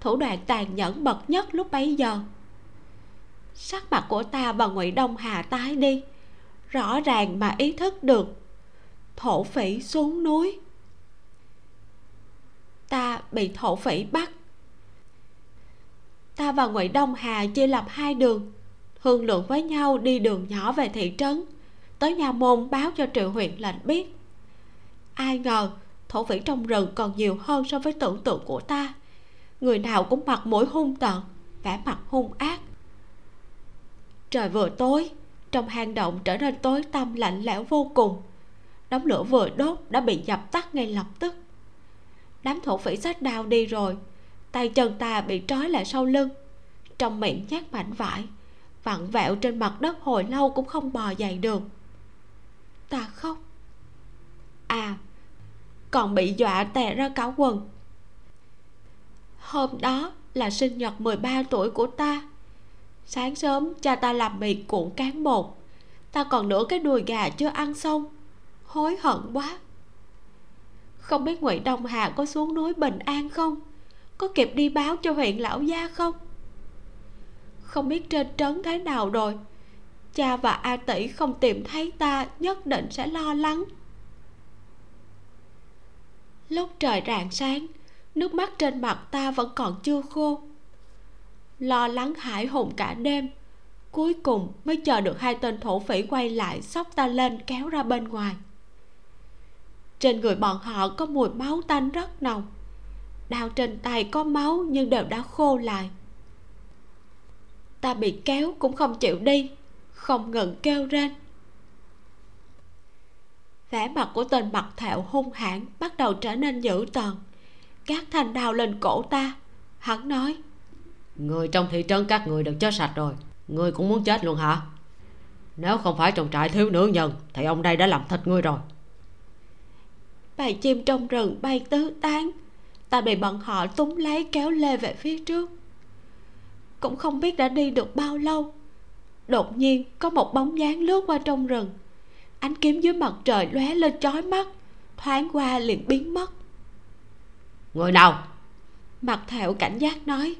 thủ đoạn tàn nhẫn bậc nhất lúc bấy giờ. Sắc mặt của ta và ngụy đông hà tái đi rõ ràng mà ý thức được. Thổ phỉ xuống núi. Ta bị thổ phỉ bắt. Ta và ngụy đông hà chia lập hai đường, thương lượng với nhau đi đường nhỏ về thị trấn, tới nhà môn báo cho triệu huyện lệnh biết. Ai ngờ, thổ phỉ trong rừng còn nhiều hơn so với tưởng tượng của ta. Người nào cũng mặt mũi hung tợn, vẻ mặt hung ác. Trời vừa tối trong hang động trở nên tối tăm, lạnh lẽo vô cùng. Đống lửa vừa đốt đã bị dập tắt ngay lập tức. Đám thổ phỉ sách đao đi rồi, tay chân ta bị trói lại sau lưng. Trong miệng nhát mảnh vải vặn vẹo trên mặt đất hồi lâu cũng không bò dậy được. Ta khóc. À còn bị dọa tè ra cả quần. Hôm đó là sinh nhật 13 tuổi của ta sáng sớm, cha ta làm mì cuộn cán bột ta còn nửa cái đùi gà chưa ăn xong. Hối hận quá. Không biết ngụy đông hà có xuống núi bình an không? Có kịp đi báo cho huyện lão gia không? Không biết trên trấn thế nào rồi. Cha và a tỷ không tìm thấy ta, nhất định sẽ lo lắng. Lúc trời rạng sáng, nước mắt trên mặt ta vẫn còn chưa khô lo lắng hải hùng cả đêm. Cuối cùng mới chờ được hai tên thổ phỉ quay lại xốc ta lên kéo ra bên ngoài. Trên người bọn họ có mùi máu tanh rất nồng. Đao trên tay có máu nhưng đều đã khô lại. Ta bị kéo cũng không chịu đi, không ngừng kêu rên. Vẻ mặt của tên mặt thẹo hung hãn bắt đầu trở nên dữ tợn. Các thanh đao lên cổ ta, hắn nói người trong thị trấn các người đều chết sạch rồi. Người cũng muốn chết luôn hả? Nếu không phải trong trại thiếu nữ nhân thì ông đây đã làm thịt ngươi rồi. Bầy chim trong rừng bay tứ tán. Ta bị bọn họ túng lấy kéo lê về phía trước. Cũng không biết đã đi được bao lâu. Đột nhiên có một bóng dáng lướt qua trong rừng. Ánh kiếm dưới mặt trời lóe lên chói mắt thoáng qua liền biến mất. Người nào? Mặt thẹo cảnh giác nói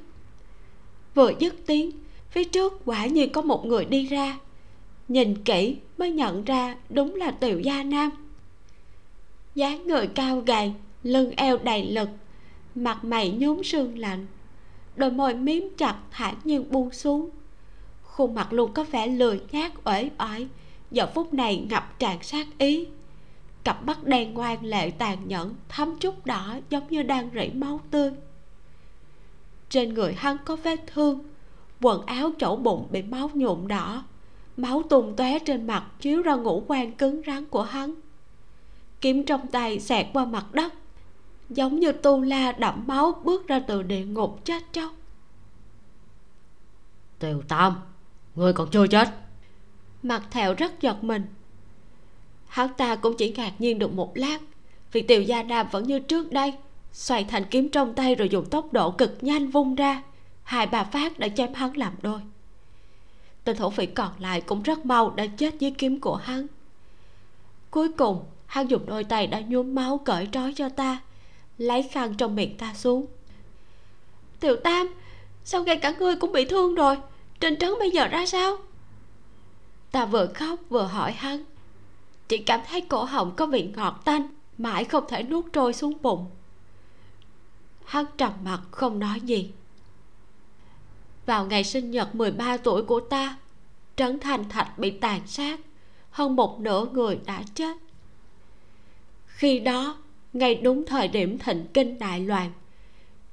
vừa dứt tiếng, phía trước quả nhiên có một người đi ra. Nhìn kỹ mới nhận ra đúng là tiểu gia nam. Dáng người cao gầy, lưng eo đầy lực, mặt mày nhúm sương lạnh, đôi môi miếm chặt thản nhiên buông xuống. Khuôn mặt luôn có vẻ lười nhác, uể oải, giờ phút này ngập tràn sát ý. Cặp mắt đen ngoan lệ tàn nhẫn, thấm chút đỏ giống như đang rỉ máu tươi trên người hắn có vết thương. Quần áo chỗ bụng bị máu nhuộm đỏ. Máu tung tóe trên mặt chiếu ra ngũ quan cứng rắn của hắn. Kiếm trong tay xẹt qua mặt đất giống như tu la đẫm máu bước ra từ địa ngục chết chóc. Tiều tam ngươi còn chưa chết. Mặt thẹo rất giật mình. Hắn ta cũng chỉ ngạc nhiên được một lát vì tiều gia nam vẫn như trước đây xoay thành kiếm trong tay rồi dùng tốc độ cực nhanh vung ra. Hai bà phát đã chém hắn làm đôi. Tên thổ phỉ còn lại cũng rất mau đã chết dưới kiếm của hắn. Cuối cùng, hắn dùng đôi tay đã nhuốm máu cởi trói cho ta, lấy khăn trong miệng ta xuống. Tiểu tam, sao ngay cả ngươi cũng bị thương rồi? Trên trấn bây giờ ra sao? Ta vừa khóc vừa hỏi hắn. Chỉ cảm thấy cổ họng có vị ngọt tanh, mãi không thể nuốt trôi xuống bụng hắn trầm mặt không nói gì. Vào ngày sinh nhật 13 tuổi của ta, trấn thành thạch bị tàn sát. Hơn một nửa người đã chết. Khi đó, ngay đúng thời điểm thịnh kinh đại loạn,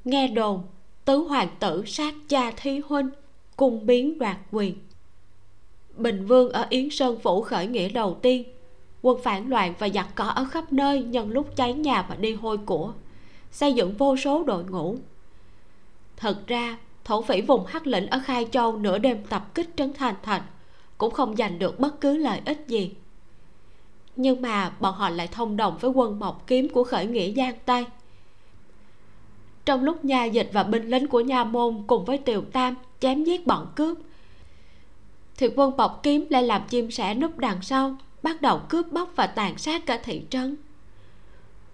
nghe đồn tứ hoàng tử sát cha thí huynh cung biến đoạt quyền. Bình vương ở yến sơn phủ khởi nghĩa đầu tiên, quân phản loạn và giặc cỏ ở khắp nơi nhân lúc cháy nhà và đi hôi của xây dựng vô số đội ngũ. Thật ra, thổ phỉ vùng hắc lĩnh ở khai châu nửa đêm tập kích trấn thành thành cũng không giành được bất cứ lợi ích gì. Nhưng mà bọn họ lại thông đồng với quân mộc kiếm của khởi nghĩa giang tây. Trong lúc nha dịch và binh lính của nha môn cùng với tiều tam chém giết bọn cướp, thì quân bọc kiếm lại làm chim sẻ núp đằng sau, bắt đầu cướp bóc và tàn sát cả thị trấn.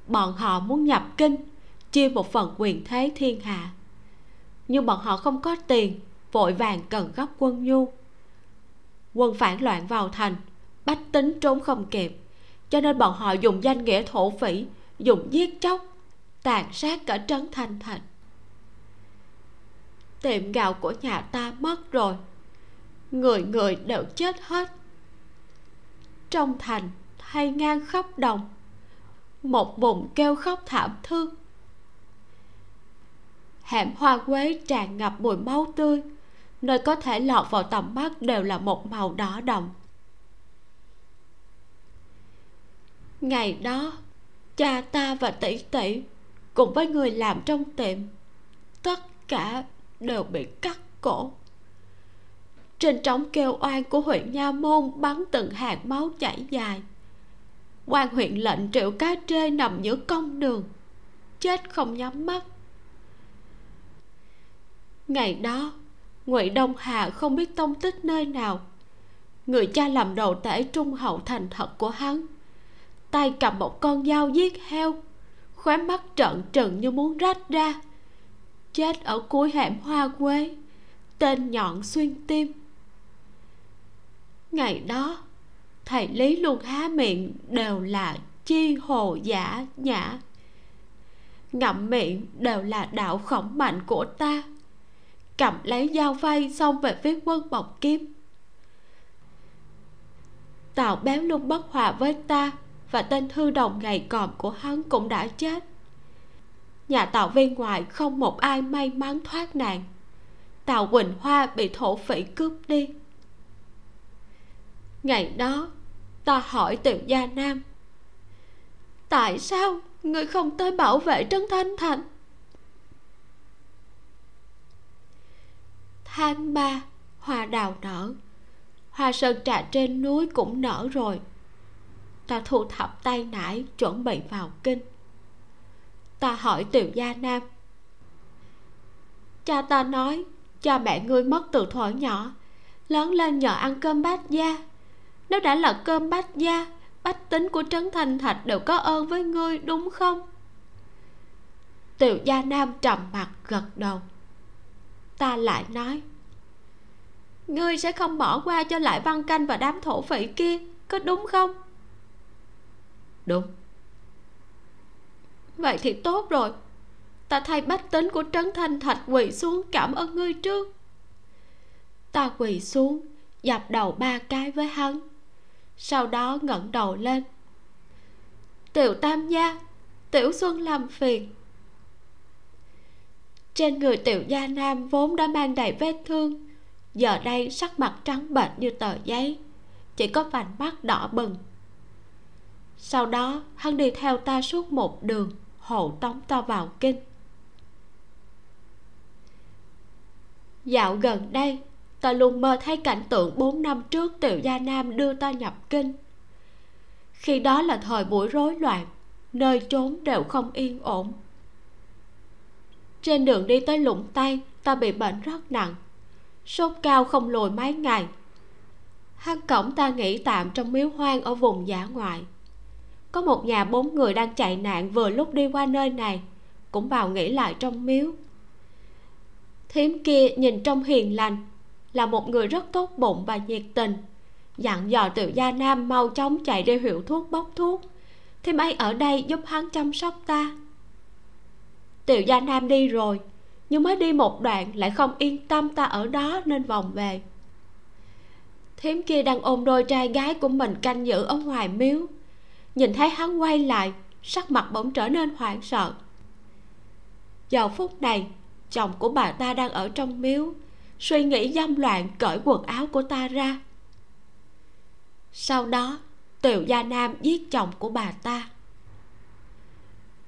Bọn họ muốn nhập kinh chia một phần quyền thế thiên hạ. Nhưng bọn họ không có tiền, vội vàng cần gấp quân nhu. Quân phản loạn vào thành, bách tính trốn không kịp, cho nên bọn họ dùng danh nghĩa thổ phỉ, dùng giết chóc, tàn sát cả trấn thanh thành tiệm gạo của nhà ta mất rồi, người người đều chết hết. Trong thành thay ngang khóc đồng, một vùng kêu khóc thảm thương hẻm hoa quế tràn ngập mùi máu tươi. Nơi có thể lọt vào tầm mắt đều là một màu đỏ đậm. Ngày đó, cha ta và tỷ tỷ cùng với người làm trong tiệm, tất cả đều bị cắt cổ. Trên trống kêu oan của huyện nha môn bắn từng hạt máu chảy dài. Quan huyện lệnh triệu cá trê nằm giữa công đường, chết không nhắm mắt ngày đó, ngụy đông hà không biết tông tích nơi nào. Người cha làm đầu tể trung hậu thành thật của hắn. Tay cầm một con dao giết heo, khóe mắt trợn trừng như muốn rách ra. Chết ở cuối hẻm hoa quế, tên nhọn xuyên tim. Ngày đó, thầy lý luôn há miệng đều là chi hồ giả nhã. Ngậm miệng đều là đạo khổng mạnh của ta cầm lấy dao phay xông về phía quân bọc kiếm. Tào béo luôn bất hòa với ta và tên thư đồng ngày còm của hắn cũng đã chết. Nhà tào viên ngoại không một ai may mắn thoát nạn. Tào quỳnh hoa bị thổ phỉ cướp đi. Ngày đó, ta hỏi tiểu gia nam, tại sao người không tới bảo vệ trấn thanh thành? Hang ba hoa đào nở. Hoa sơn trà trên núi cũng nở rồi. Ta thu thập tay nải chuẩn bị vào kinh. Ta hỏi tiểu gia nam, cha ta nói cha mẹ ngươi mất từ thuở nhỏ, lớn lên nhờ ăn cơm bát gia. Nếu đã là cơm bát gia, bách tính của trấn Thành thạch đều có ơn với ngươi, đúng không? Tiểu gia nam trầm mặt gật đầu ta lại nói. Ngươi sẽ không bỏ qua cho lại văn canh và đám thổ phỉ kia có đúng không? Đúng. Vậy thì tốt rồi. Ta thay bách tính của trấn thanh thạch quỳ xuống cảm ơn ngươi trước. Ta quỳ xuống dập đầu ba cái với hắn sau đó ngẩng đầu lên. Tiểu tam gia tiểu xuân làm phiền trên người tiểu gia nam vốn đã mang đầy vết thương. Giờ đây sắc mặt trắng bệch như tờ giấy. Chỉ có vành mắt đỏ bừng. Sau đó, hắn đi theo ta suốt một đường, hộ tống ta vào kinh. Dạo gần đây, ta luôn mơ thấy cảnh tượng bốn năm trước tiểu gia nam đưa ta nhập kinh. Khi đó là thời buổi rối loạn, nơi trốn đều không yên ổn trên đường đi tới lũng tây ta bị bệnh rất nặng. Sốt cao không lùi mấy ngày. Hang cổng ta nghỉ tạm trong miếu hoang ở vùng giả ngoại. Có một nhà bốn người đang chạy nạn vừa lúc đi qua nơi này, cũng vào nghỉ lại trong miếu. Thím kia nhìn trong hiền lành, là một người rất tốt bụng và nhiệt tình. Dặn dò tiểu gia nam mau chóng chạy đi hiệu thuốc bốc thuốc. Thím ấy ở đây giúp hắn chăm sóc ta tiểu gia nam đi rồi, nhưng mới đi một đoạn lại không yên tâm ta ở đó nên vòng về. Thím kia đang ôm đôi trai gái của mình canh giữ ở ngoài miếu. Nhìn thấy hắn quay lại, sắc mặt bỗng trở nên hoảng sợ. Giờ phút này, chồng của bà ta đang ở trong miếu, suy nghĩ dâm loạn cởi quần áo của ta ra. Sau đó, tiểu gia nam giết chồng của bà ta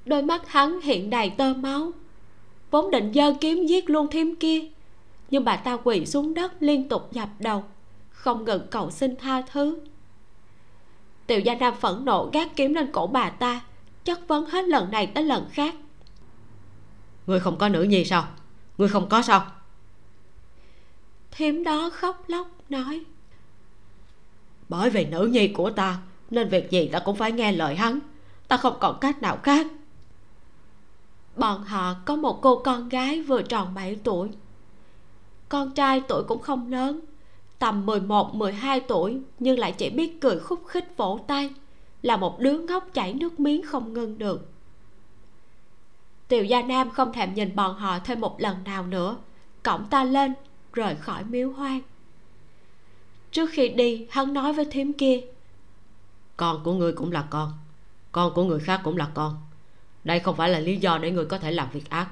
đôi mắt hắn hiện đầy tơ máu. Vốn định giơ kiếm giết luôn thêm kia nhưng bà ta quỳ xuống đất liên tục dập đầu không ngừng cầu xin tha thứ. Tiểu gia nam phẫn nộ gác kiếm lên cổ bà ta chất vấn hết lần này tới lần khác. Ngươi không có nữ nhi sao? Ngươi không có sao? Thím đó khóc lóc nói. Bởi vì nữ nhi của ta nên việc gì ta cũng phải nghe lời hắn. Ta không còn cách nào khác bọn họ có một cô con gái vừa tròn 7 tuổi. Con trai tuổi cũng không lớn tầm 11, 12 tuổi nhưng lại chỉ biết cười khúc khích vỗ tay là một đứa ngốc chảy nước miếng không ngưng được. Tiểu gia nam không thèm nhìn bọn họ thêm một lần nào nữa cổng ta lên rời khỏi miếu hoang. Trước khi đi hắn nói với thím kia con của người cũng là con con của người khác cũng là con đây không phải là lý do để người có thể làm việc ác.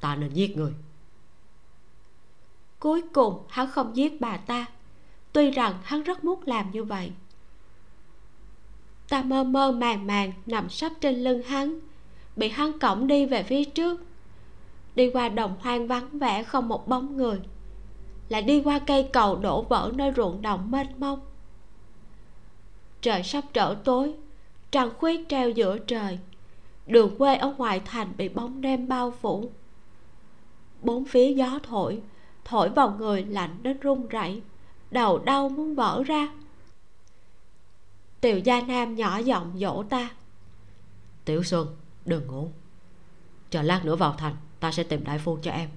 Ta nên giết người. Cuối cùng, hắn không giết bà ta. Tuy rằng hắn rất muốn làm như vậy. Ta mơ mơ màng màng nằm sấp trên lưng hắn, bị hắn cõng đi về phía trước. Đi qua đồng hoang vắng vẻ không một bóng người, lại đi qua cây cầu đổ vỡ nơi ruộng đồng mênh mông. Trời sắp trở tối, trăng khuyết treo giữa trời đường quê ở ngoại thành bị bóng đêm bao phủ. Bốn phía gió thổi thổi vào người lạnh đến run rẩy đầu đau muốn vỡ ra. Tiểu gia nam nhỏ giọng dỗ ta. Tiểu xuân đừng ngủ. Chờ lát nữa vào thành ta sẽ tìm đại phu cho em.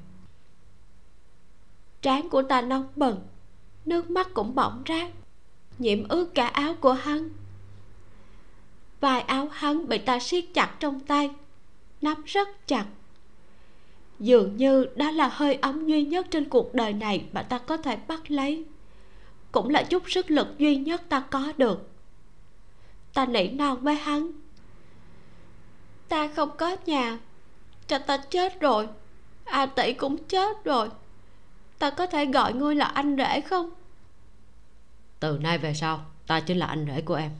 Trán của ta nóng bừng nước mắt cũng bỏng rát nhiễm ướt cả áo của hắn vai áo hắn bị ta siết chặt trong tay, nắm rất chặt. Dường như đó là hơi ấm duy nhất trên cuộc đời này mà ta có thể bắt lấy. Cũng là chút sức lực duy nhất ta có được. Ta nỉ non với hắn. Ta không có nhà cha ta chết rồi. A tỷ cũng chết rồi. Ta có thể gọi ngươi là anh rể không? Từ nay về sau, ta chính là anh rể của em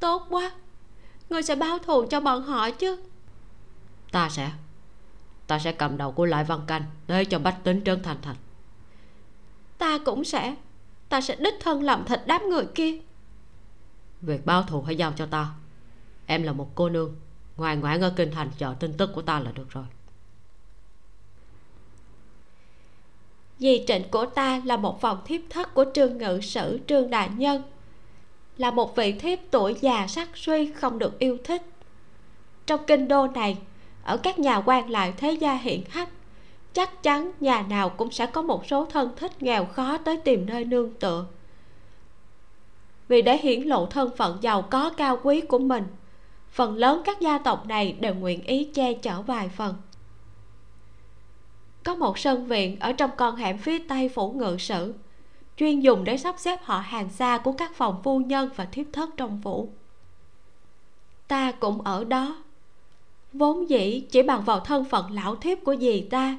tốt quá. Ngươi sẽ báo thù cho bọn họ chứ. Ta sẽ ta sẽ cầm đầu của lại văn canh để cho bách tính trấn thành thành. Ta cũng sẽ. Ta sẽ đích thân làm thịt đám người kia. Việc báo thù hãy giao cho ta. Em là một cô nương. Ngoan ngoãn ở kinh thành chờ tin tức của ta là được rồi. Dì trịnh của ta là một phòng thiếp thất của trương ngự sử trương đại nhân là một vị thiếp tuổi già sắc suy không được yêu thích. Trong kinh đô này, Ở các nhà quan lại thế gia hiện hách, Chắc chắn nhà nào cũng sẽ có một số thân thích nghèo khó tới tìm nơi nương tựa. Vì để hiển lộ thân phận giàu có cao quý của mình, Phần lớn các gia tộc này đều nguyện ý che chở vài phần. Có một sân viện ở trong con hẻm phía tây phủ ngự sử chuyên dùng để sắp xếp họ hàng xa của các phòng phu nhân và thiếp thất trong phủ. Ta cũng ở đó. Vốn dĩ, chỉ bằng vào thân phận lão thiếp của dì ta,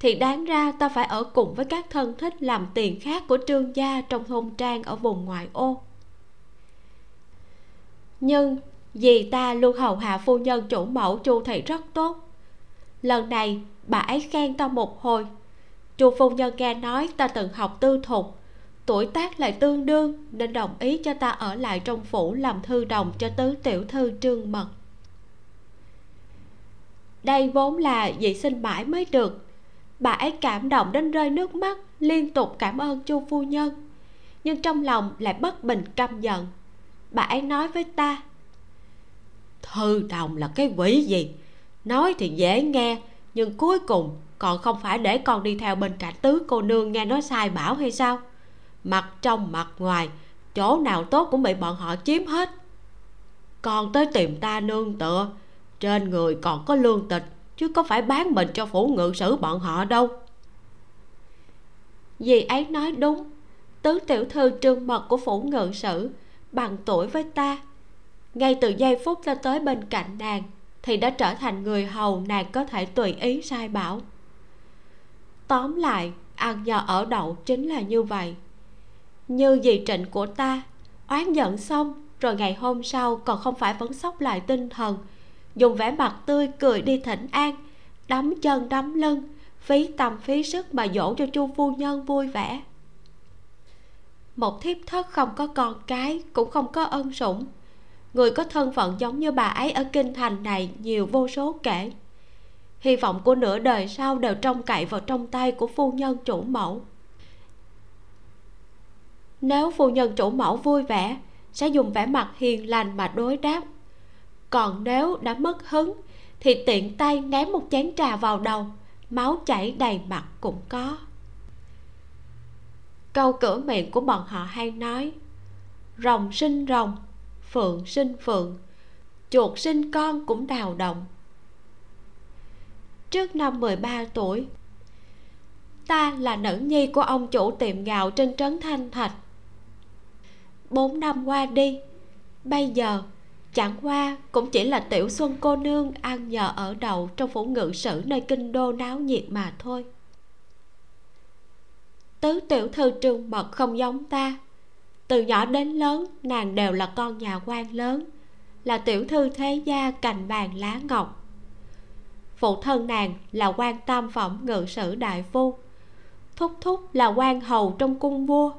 thì đáng ra ta phải ở cùng với các thân thích làm tiền khác của trương gia trong thôn trang ở vùng ngoại ô. Nhưng dì ta luôn hầu hạ phu nhân chủ mẫu chu thị rất tốt. Lần này, bà ấy khen ta một hồi. Chu phu nhân nghe nói ta từng học tư thục tuổi tác lại tương đương, nên đồng ý cho ta ở lại trong phủ làm thư đồng cho tứ tiểu thư trương mật. Đây vốn là dị sinh mãi mới được. Bà ấy cảm động đến rơi nước mắt, liên tục cảm ơn chu phu nhân, nhưng trong lòng lại bất bình căm giận. Bà ấy nói với ta, thư đồng là cái quỷ gì? Nói thì dễ nghe, nhưng cuối cùng còn không phải để con đi theo bên cạnh tứ cô nương nghe nói sai bảo hay sao? Mặt trong mặt ngoài, chỗ nào tốt cũng bị bọn họ chiếm hết. Còn tới tìm ta nương tựa, trên người còn có lương tịch, chứ có phải bán mình cho phủ ngự sử bọn họ đâu. Dì ấy nói đúng, tứ tiểu thư trương mật của phủ ngự sử, bằng tuổi với ta. Ngay từ giây phút ta tới bên cạnh nàng, thì đã trở thành người hầu nàng có thể tùy ý sai bảo. Tóm lại, ăn nhờ ở đậu chính là như vậy như dì trịnh của ta, oán giận xong, rồi ngày hôm sau còn không phải vẫn sóc lại tinh thần. Dùng vẻ mặt tươi cười đi thỉnh an, đấm chân đấm lưng, phí tâm phí sức mà dỗ cho chu phu nhân vui vẻ. Một thiếp thất không có con cái, cũng không có ân sủng. Người có thân phận giống như bà ấy ở kinh thành này nhiều vô số kể. Hy vọng của nửa đời sau đều trông cậy vào trong tay của phu nhân chủ mẫu nếu phu nhân chủ mẫu vui vẻ, sẽ dùng vẻ mặt hiền lành mà đối đáp. Còn nếu đã mất hứng, thì tiện tay ném một chén trà vào đầu, máu chảy đầy mặt cũng có. Câu cửa miệng của bọn họ hay nói, rồng sinh rồng, phượng sinh phượng, chuột sinh con cũng đào động. Trước năm 13 tuổi, ta là nữ nhi của ông chủ tiệm gạo trên trấn thanh thạch bốn năm qua đi. Bây giờ, chẳng qua cũng chỉ là tiểu xuân cô nương ăn nhờ ở đậu trong phủ ngự sử nơi kinh đô náo nhiệt mà thôi. Tứ tiểu thư trương mật không giống ta. Từ nhỏ đến lớn, nàng đều là con nhà quan lớn, là tiểu thư thế gia cành vàng lá ngọc. Phụ thân nàng là quan tam phẩm ngự sử đại phu, thúc thúc là quan hầu trong cung vua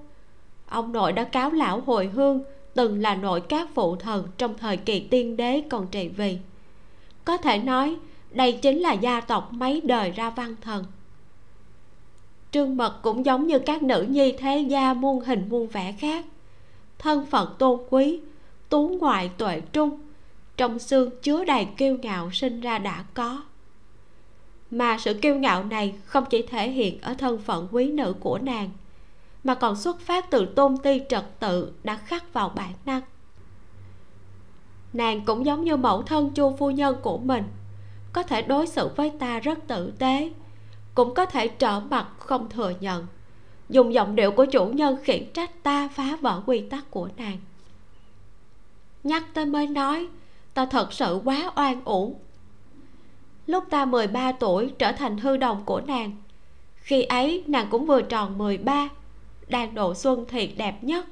ông nội đã cáo lão hồi hương, từng là nội các phụ thần trong thời kỳ tiên đế còn trị vì có thể nói, đây chính là gia tộc mấy đời ra văn thần. Trương mật cũng giống như các nữ nhi thế gia muôn hình muôn vẻ khác. Thân phận tôn quý, tú ngoại tuệ trung, trong xương chứa đầy kiêu ngạo sinh ra đã có. Mà sự kiêu ngạo này không chỉ thể hiện ở thân phận quý nữ của nàng mà còn xuất phát từ tôn ti trật tự đã khắc vào bản năng. Nàng cũng giống như mẫu thân chu phu nhân của mình, có thể đối xử với ta rất tử tế, cũng có thể trở mặt không thừa nhận, dùng giọng điệu của chủ nhân khiển trách ta phá vỡ quy tắc của nàng. Nhắc tới mới nói, ta thật sự quá oan uổng. Lúc ta 13 tuổi trở thành hư đồng của nàng, khi ấy nàng cũng vừa tròn 13 đang độ xuân thiệt đẹp nhất.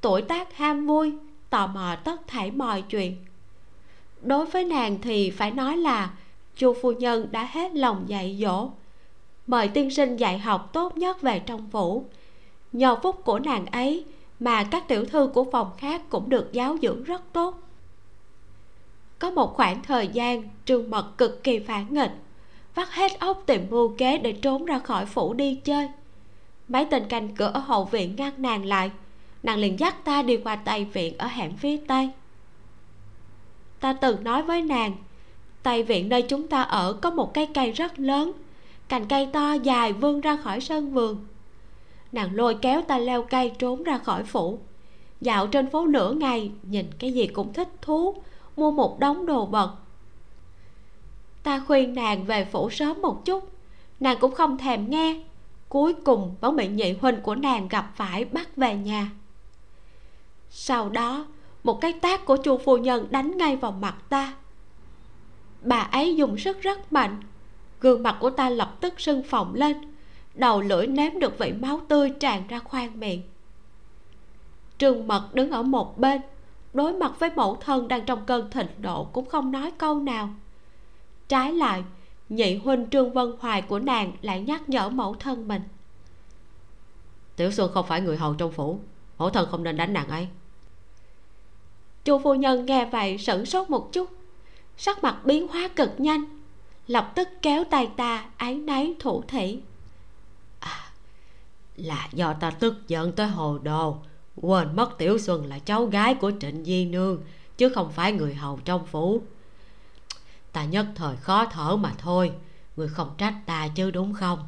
Tuổi tác ham vui, tò mò tất thảy mọi chuyện. Đối với nàng thì phải nói là chu phu nhân đã hết lòng dạy dỗ, mời tiên sinh dạy học tốt nhất về trong phủ. Nhờ phúc của nàng ấy mà các tiểu thư của phòng khác cũng được giáo dưỡng rất tốt. Có một khoảng thời gian trương mật cực kỳ phản nghịch, vắt hết óc tìm mưu kế để trốn ra khỏi phủ đi chơi mấy tên canh cửa ở hậu viện ngăn nàng lại. Nàng liền dắt ta đi qua tây viện ở hẻm phía tây. Ta từng nói với nàng tây viện nơi chúng ta ở có một cái cây rất lớn, cành cây to dài vươn ra khỏi sân vườn. Nàng lôi kéo ta leo cây trốn ra khỏi phủ. Dạo trên phố nửa ngày, nhìn cái gì cũng thích thú, mua một đống đồ vật. Ta khuyên nàng về phủ sớm một chút. Nàng cũng không thèm nghe cuối cùng vẫn bị nhị huynh của nàng gặp phải bắt về nhà. Sau đó, một cái tác của chu phu nhân đánh ngay vào mặt ta. Bà ấy dùng sức rất mạnh. Gương mặt của ta lập tức sưng phồng lên. Đầu lưỡi nếm được vị máu tươi tràn ra khoang miệng. Trương mật đứng ở một bên. Đối mặt với mẫu thân đang trong cơn thịnh nộ cũng không nói câu nào. Trái lại nhị huynh trương vân hoài của nàng lại nhắc nhở mẫu thân mình. Tiểu xuân không phải người hầu trong phủ mẫu thân không nên đánh nàng ấy. Chu phu nhân nghe vậy sửng sốt một chút sắc mặt biến hóa cực nhanh lập tức kéo tay ta áy náy thủ thỉ. À, là do ta tức giận tới hồ đồ quên mất tiểu xuân là cháu gái của trịnh di nương chứ không phải người hầu trong phủ ta nhất thời khó thở mà thôi. Người không trách ta chứ, đúng không?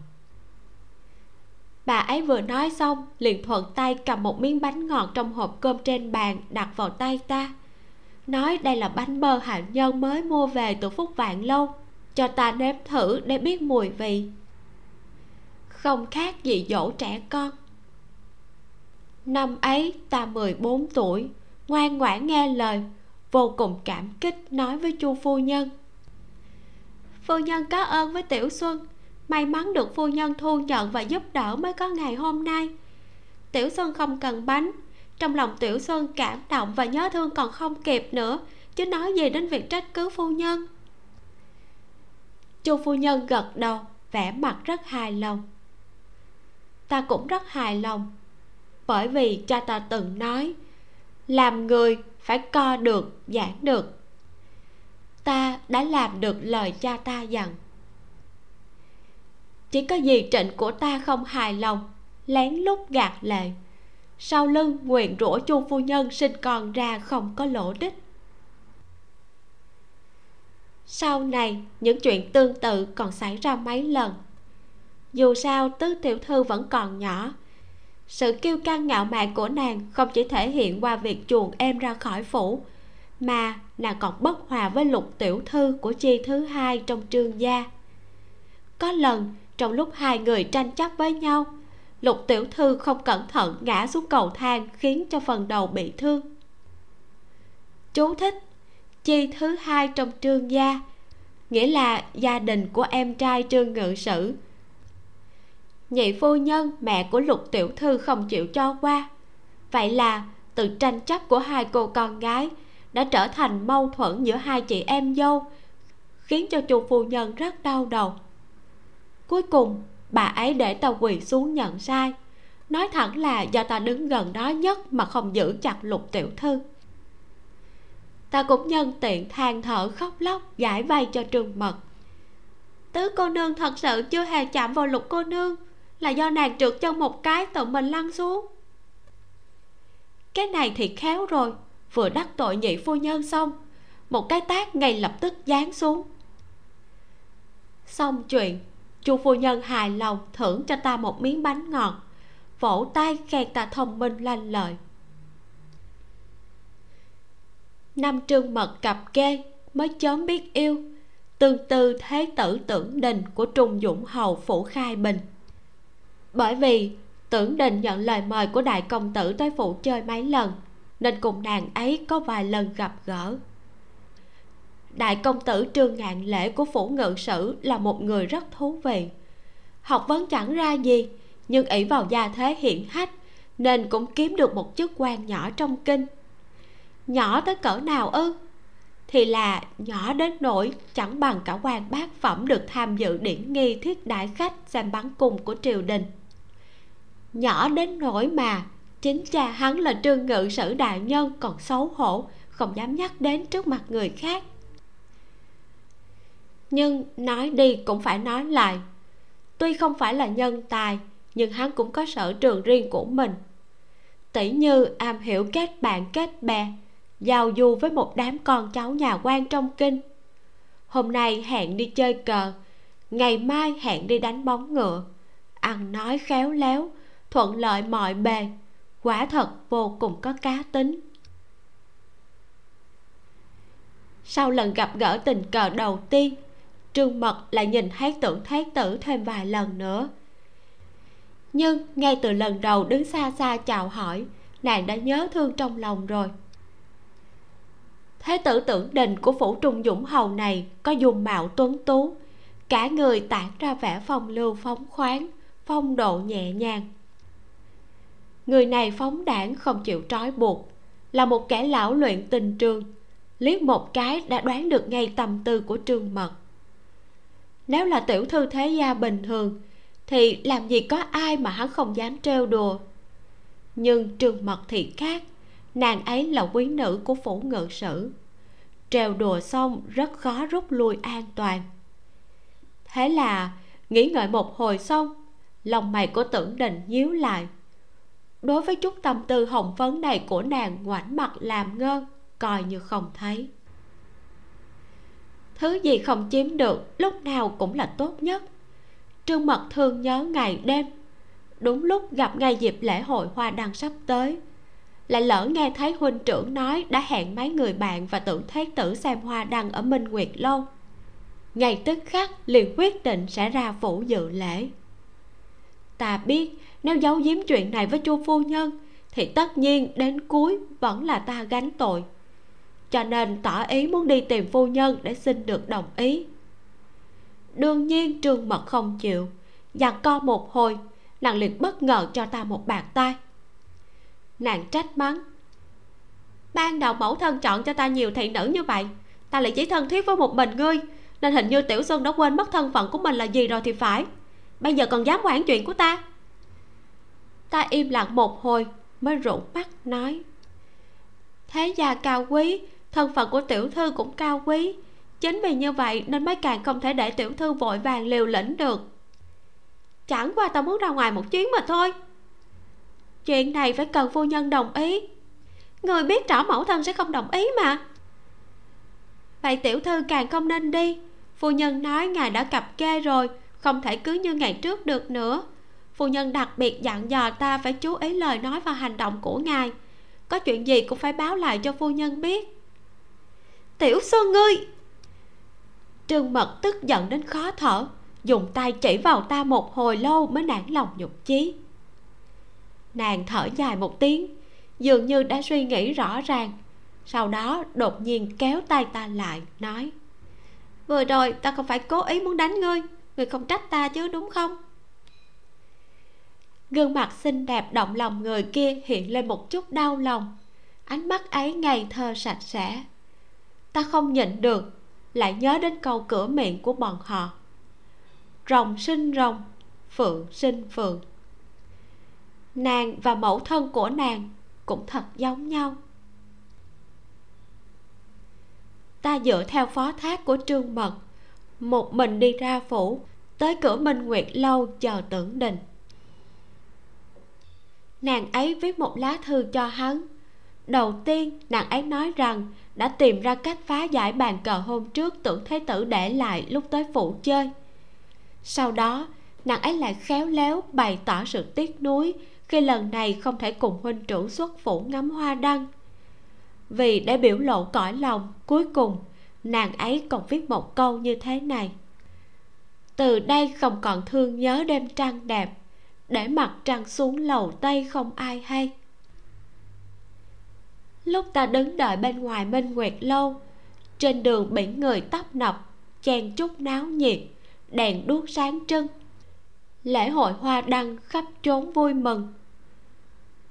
Bà ấy vừa nói xong, liền thuận tay cầm một miếng bánh ngọt trong hộp cơm trên bàn đặt vào tay ta. Nói đây là bánh bơ hạnh nhân mới mua về từ phúc vạn lâu. Cho ta nếm thử để biết mùi vị. Không khác gì dỗ trẻ con. Năm ấy ta 14 tuổi. Ngoan ngoãn nghe lời, vô cùng cảm kích nói với chu phu nhân phu nhân có ơn với tiểu xuân. May mắn được phu nhân thu nhận và giúp đỡ mới có ngày hôm nay. Tiểu xuân không cần bánh. Trong lòng tiểu xuân cảm động và nhớ thương còn không kịp nữa, chứ nói gì đến việc trách cứ phu nhân. Chu phu nhân gật đầu, vẻ mặt rất hài lòng. Ta cũng rất hài lòng, bởi vì cha ta từng nói, làm người phải co được, giảng được ta đã làm được lời cha ta dặn. Chỉ có gì trịnh của ta không hài lòng, lén lút gạt lệ. Sau lưng nguyện rủa chu phu nhân sinh con ra không có lỗ đích. Sau này, những chuyện tương tự còn xảy ra mấy lần. Dù sao, tứ tiểu thư vẫn còn nhỏ. Sự kiêu căng ngạo mạn của nàng không chỉ thể hiện qua việc chuồn em ra khỏi phủ mà nàng còn bất hòa với lục tiểu thư của chi thứ hai trong trương gia. Có lần, trong lúc hai người tranh chấp với nhau, lục tiểu thư không cẩn thận ngã xuống cầu thang khiến cho phần đầu bị thương. Chú thích, chi thứ hai trong trương gia, nghĩa là gia đình của em trai trương ngự sử. Nhị phu nhân, mẹ của lục tiểu thư không chịu cho qua. Vậy là, từ tranh chấp của hai cô con gái đã trở thành mâu thuẫn giữa hai chị em dâu, khiến cho chu phu nhân rất đau đầu. Cuối cùng, bà ấy để ta quỳ xuống nhận sai. Nói thẳng là do ta đứng gần đó nhất mà không giữ chặt lục tiểu thư. Ta cũng nhân tiện than thở khóc lóc giải vay cho trương mật. Tứ cô nương thật sự chưa hề chạm vào lục cô nương, là do nàng trượt chân một cái tự mình lăn xuống. Cái này thì khéo rồi vừa đắc tội nhị phu nhân xong, một cái tác ngay lập tức giáng xuống. Xong chuyện, chu phu nhân hài lòng thưởng cho ta một miếng bánh ngọt, vỗ tay khen ta thông minh lanh lợi. Năm trương mật cặp kê mới chớm biết yêu, tương tư thế tử tưởng đình của trung dũng hầu phủ khai bình. Bởi vì tưởng đình nhận lời mời của đại công tử tới phủ chơi mấy lần nên cùng nàng ấy có vài lần gặp gỡ. Đại công tử trương ngạn lễ của phủ ngự sử là một người rất thú vị. Học vấn chẳng ra gì, nhưng ỷ vào gia thế hiển hách, nên cũng kiếm được một chức quan nhỏ trong kinh. Nhỏ tới cỡ nào ư? Thì là nhỏ đến nỗi chẳng bằng cả quan bác phẩm được tham dự điển nghi thiết đại khách xem bắn cung của triều đình. Nhỏ đến nỗi mà chính cha hắn là trương ngự sử đại nhân, còn xấu hổ, không dám nhắc đến trước mặt người khác. Nhưng nói đi cũng phải nói lại. Tuy không phải là nhân tài, nhưng hắn cũng có sở trường riêng của mình. Tỷ như am hiểu kết bạn, kết bè, giao du với một đám con cháu nhà quan trong kinh. Hôm nay hẹn đi chơi cờ, ngày mai hẹn đi đánh bóng ngựa. Ăn nói khéo léo, thuận lợi mọi bề quả thật vô cùng có cá tính. Sau lần gặp gỡ tình cờ đầu tiên, trương mật lại nhìn thấy tưởng thái tử thêm vài lần nữa. Nhưng ngay từ lần đầu đứng xa xa chào hỏi, nàng đã nhớ thương trong lòng rồi. Thế tử tưởng đình của phủ trung dũng hầu này có dùng mạo tuấn tú, cả người tản ra vẻ phong lưu phóng khoáng, phong độ nhẹ nhàng người này phóng đảng không chịu trói buộc, là một kẻ lão luyện tình trường. Liếc một cái đã đoán được ngay tâm tư của trương mật. Nếu là tiểu thư thế gia bình thường, thì làm gì có ai mà hắn không dám trêu đùa. Nhưng trương mật thì khác, nàng ấy là quý nữ của phủ ngự sử. Trêu đùa xong rất khó rút lui an toàn. Thế là nghĩ ngợi một hồi xong, lòng mày của tưởng đình nhíu lại đối với chút tâm tư hồng phấn này của nàng, ngoảnh mặt làm ngơ, coi như không thấy. Thứ gì không chiếm được, lúc nào cũng là tốt nhất. Trương mật thương nhớ ngày đêm, đúng lúc gặp ngay dịp lễ hội hoa đăng sắp tới, lại lỡ nghe thấy huynh trưởng nói đã hẹn mấy người bạn và tưởng thế tử xem hoa đăng ở minh nguyệt lâu. Ngày tức khắc liền quyết định sẽ ra phủ dự lễ ta biết, nếu giấu giếm chuyện này với chu phu nhân, thì tất nhiên đến cuối vẫn là ta gánh tội. Cho nên tỏ ý muốn đi tìm phu nhân để xin được đồng ý. Đương nhiên trương mật không chịu dặn co một hồi, nàng liền bất ngờ cho ta một bàn tay. Nàng trách mắng, ban đầu mẫu thân chọn cho ta nhiều thị nữ như vậy, ta lại chỉ thân thiết với một mình ngươi, nên hình như tiểu xuân đã quên mất thân phận của mình là gì rồi thì phải bây giờ còn dám quản chuyện của ta? Ta im lặng một hồi mới rủ mắt nói, thế gia cao quý, thân phận của tiểu thư cũng cao quý. Chính vì như vậy nên mới càng không thể để tiểu thư vội vàng liều lĩnh được. Chẳng qua ta muốn ra ngoài một chuyến mà thôi. Chuyện này phải cần phu nhân đồng ý. Người biết rõ mẫu thân sẽ không đồng ý mà. Vậy tiểu thư càng không nên đi. Phu nhân nói ngài đã cặp kê rồi không thể cứ như ngày trước được nữa. Phu nhân đặc biệt dặn dò ta phải chú ý lời nói và hành động của ngài. Có chuyện gì cũng phải báo lại cho phu nhân biết. Tiểu xuân ngươi! Trương mật tức giận đến khó thở, dùng tay chỉ vào ta một hồi lâu mới nản lòng nhục chí. Nàng thở dài một tiếng, dường như đã suy nghĩ rõ ràng, sau đó đột nhiên kéo tay ta lại, nói, vừa rồi ta không phải cố ý muốn đánh ngươi người không trách ta chứ, đúng không? Gương mặt xinh đẹp động lòng người kia hiện lên một chút đau lòng. Ánh mắt ấy ngày thơ sạch sẽ. Ta không nhịn được, lại nhớ đến câu cửa miệng của bọn họ. Rồng sinh rồng, phượng sinh phượng. Nàng và mẫu thân của nàng cũng thật giống nhau. Ta dựa theo phó thác của trương mật một mình đi ra phủ, tới cửa minh nguyệt lâu chờ tưởng đình. Nàng ấy viết một lá thư cho hắn. Đầu tiên, nàng ấy nói rằng đã tìm ra cách phá giải bàn cờ hôm trước tưởng thế tử để lại lúc tới phủ chơi. Sau đó, nàng ấy lại khéo léo bày tỏ sự tiếc nuối khi lần này không thể cùng huynh trưởng xuất phủ ngắm hoa đăng. Vì để biểu lộ cõi lòng, cuối cùng nàng ấy còn viết một câu như thế này. Từ đây không còn thương nhớ đêm trăng đẹp, để mặt trăng xuống lầu tây không ai hay. Lúc ta đứng đợi bên ngoài minh nguyệt lâu, trên đường bị người tấp nập, chen chúc náo nhiệt, đèn đuốc sáng trưng. Lễ hội hoa đăng khắp trốn vui mừng.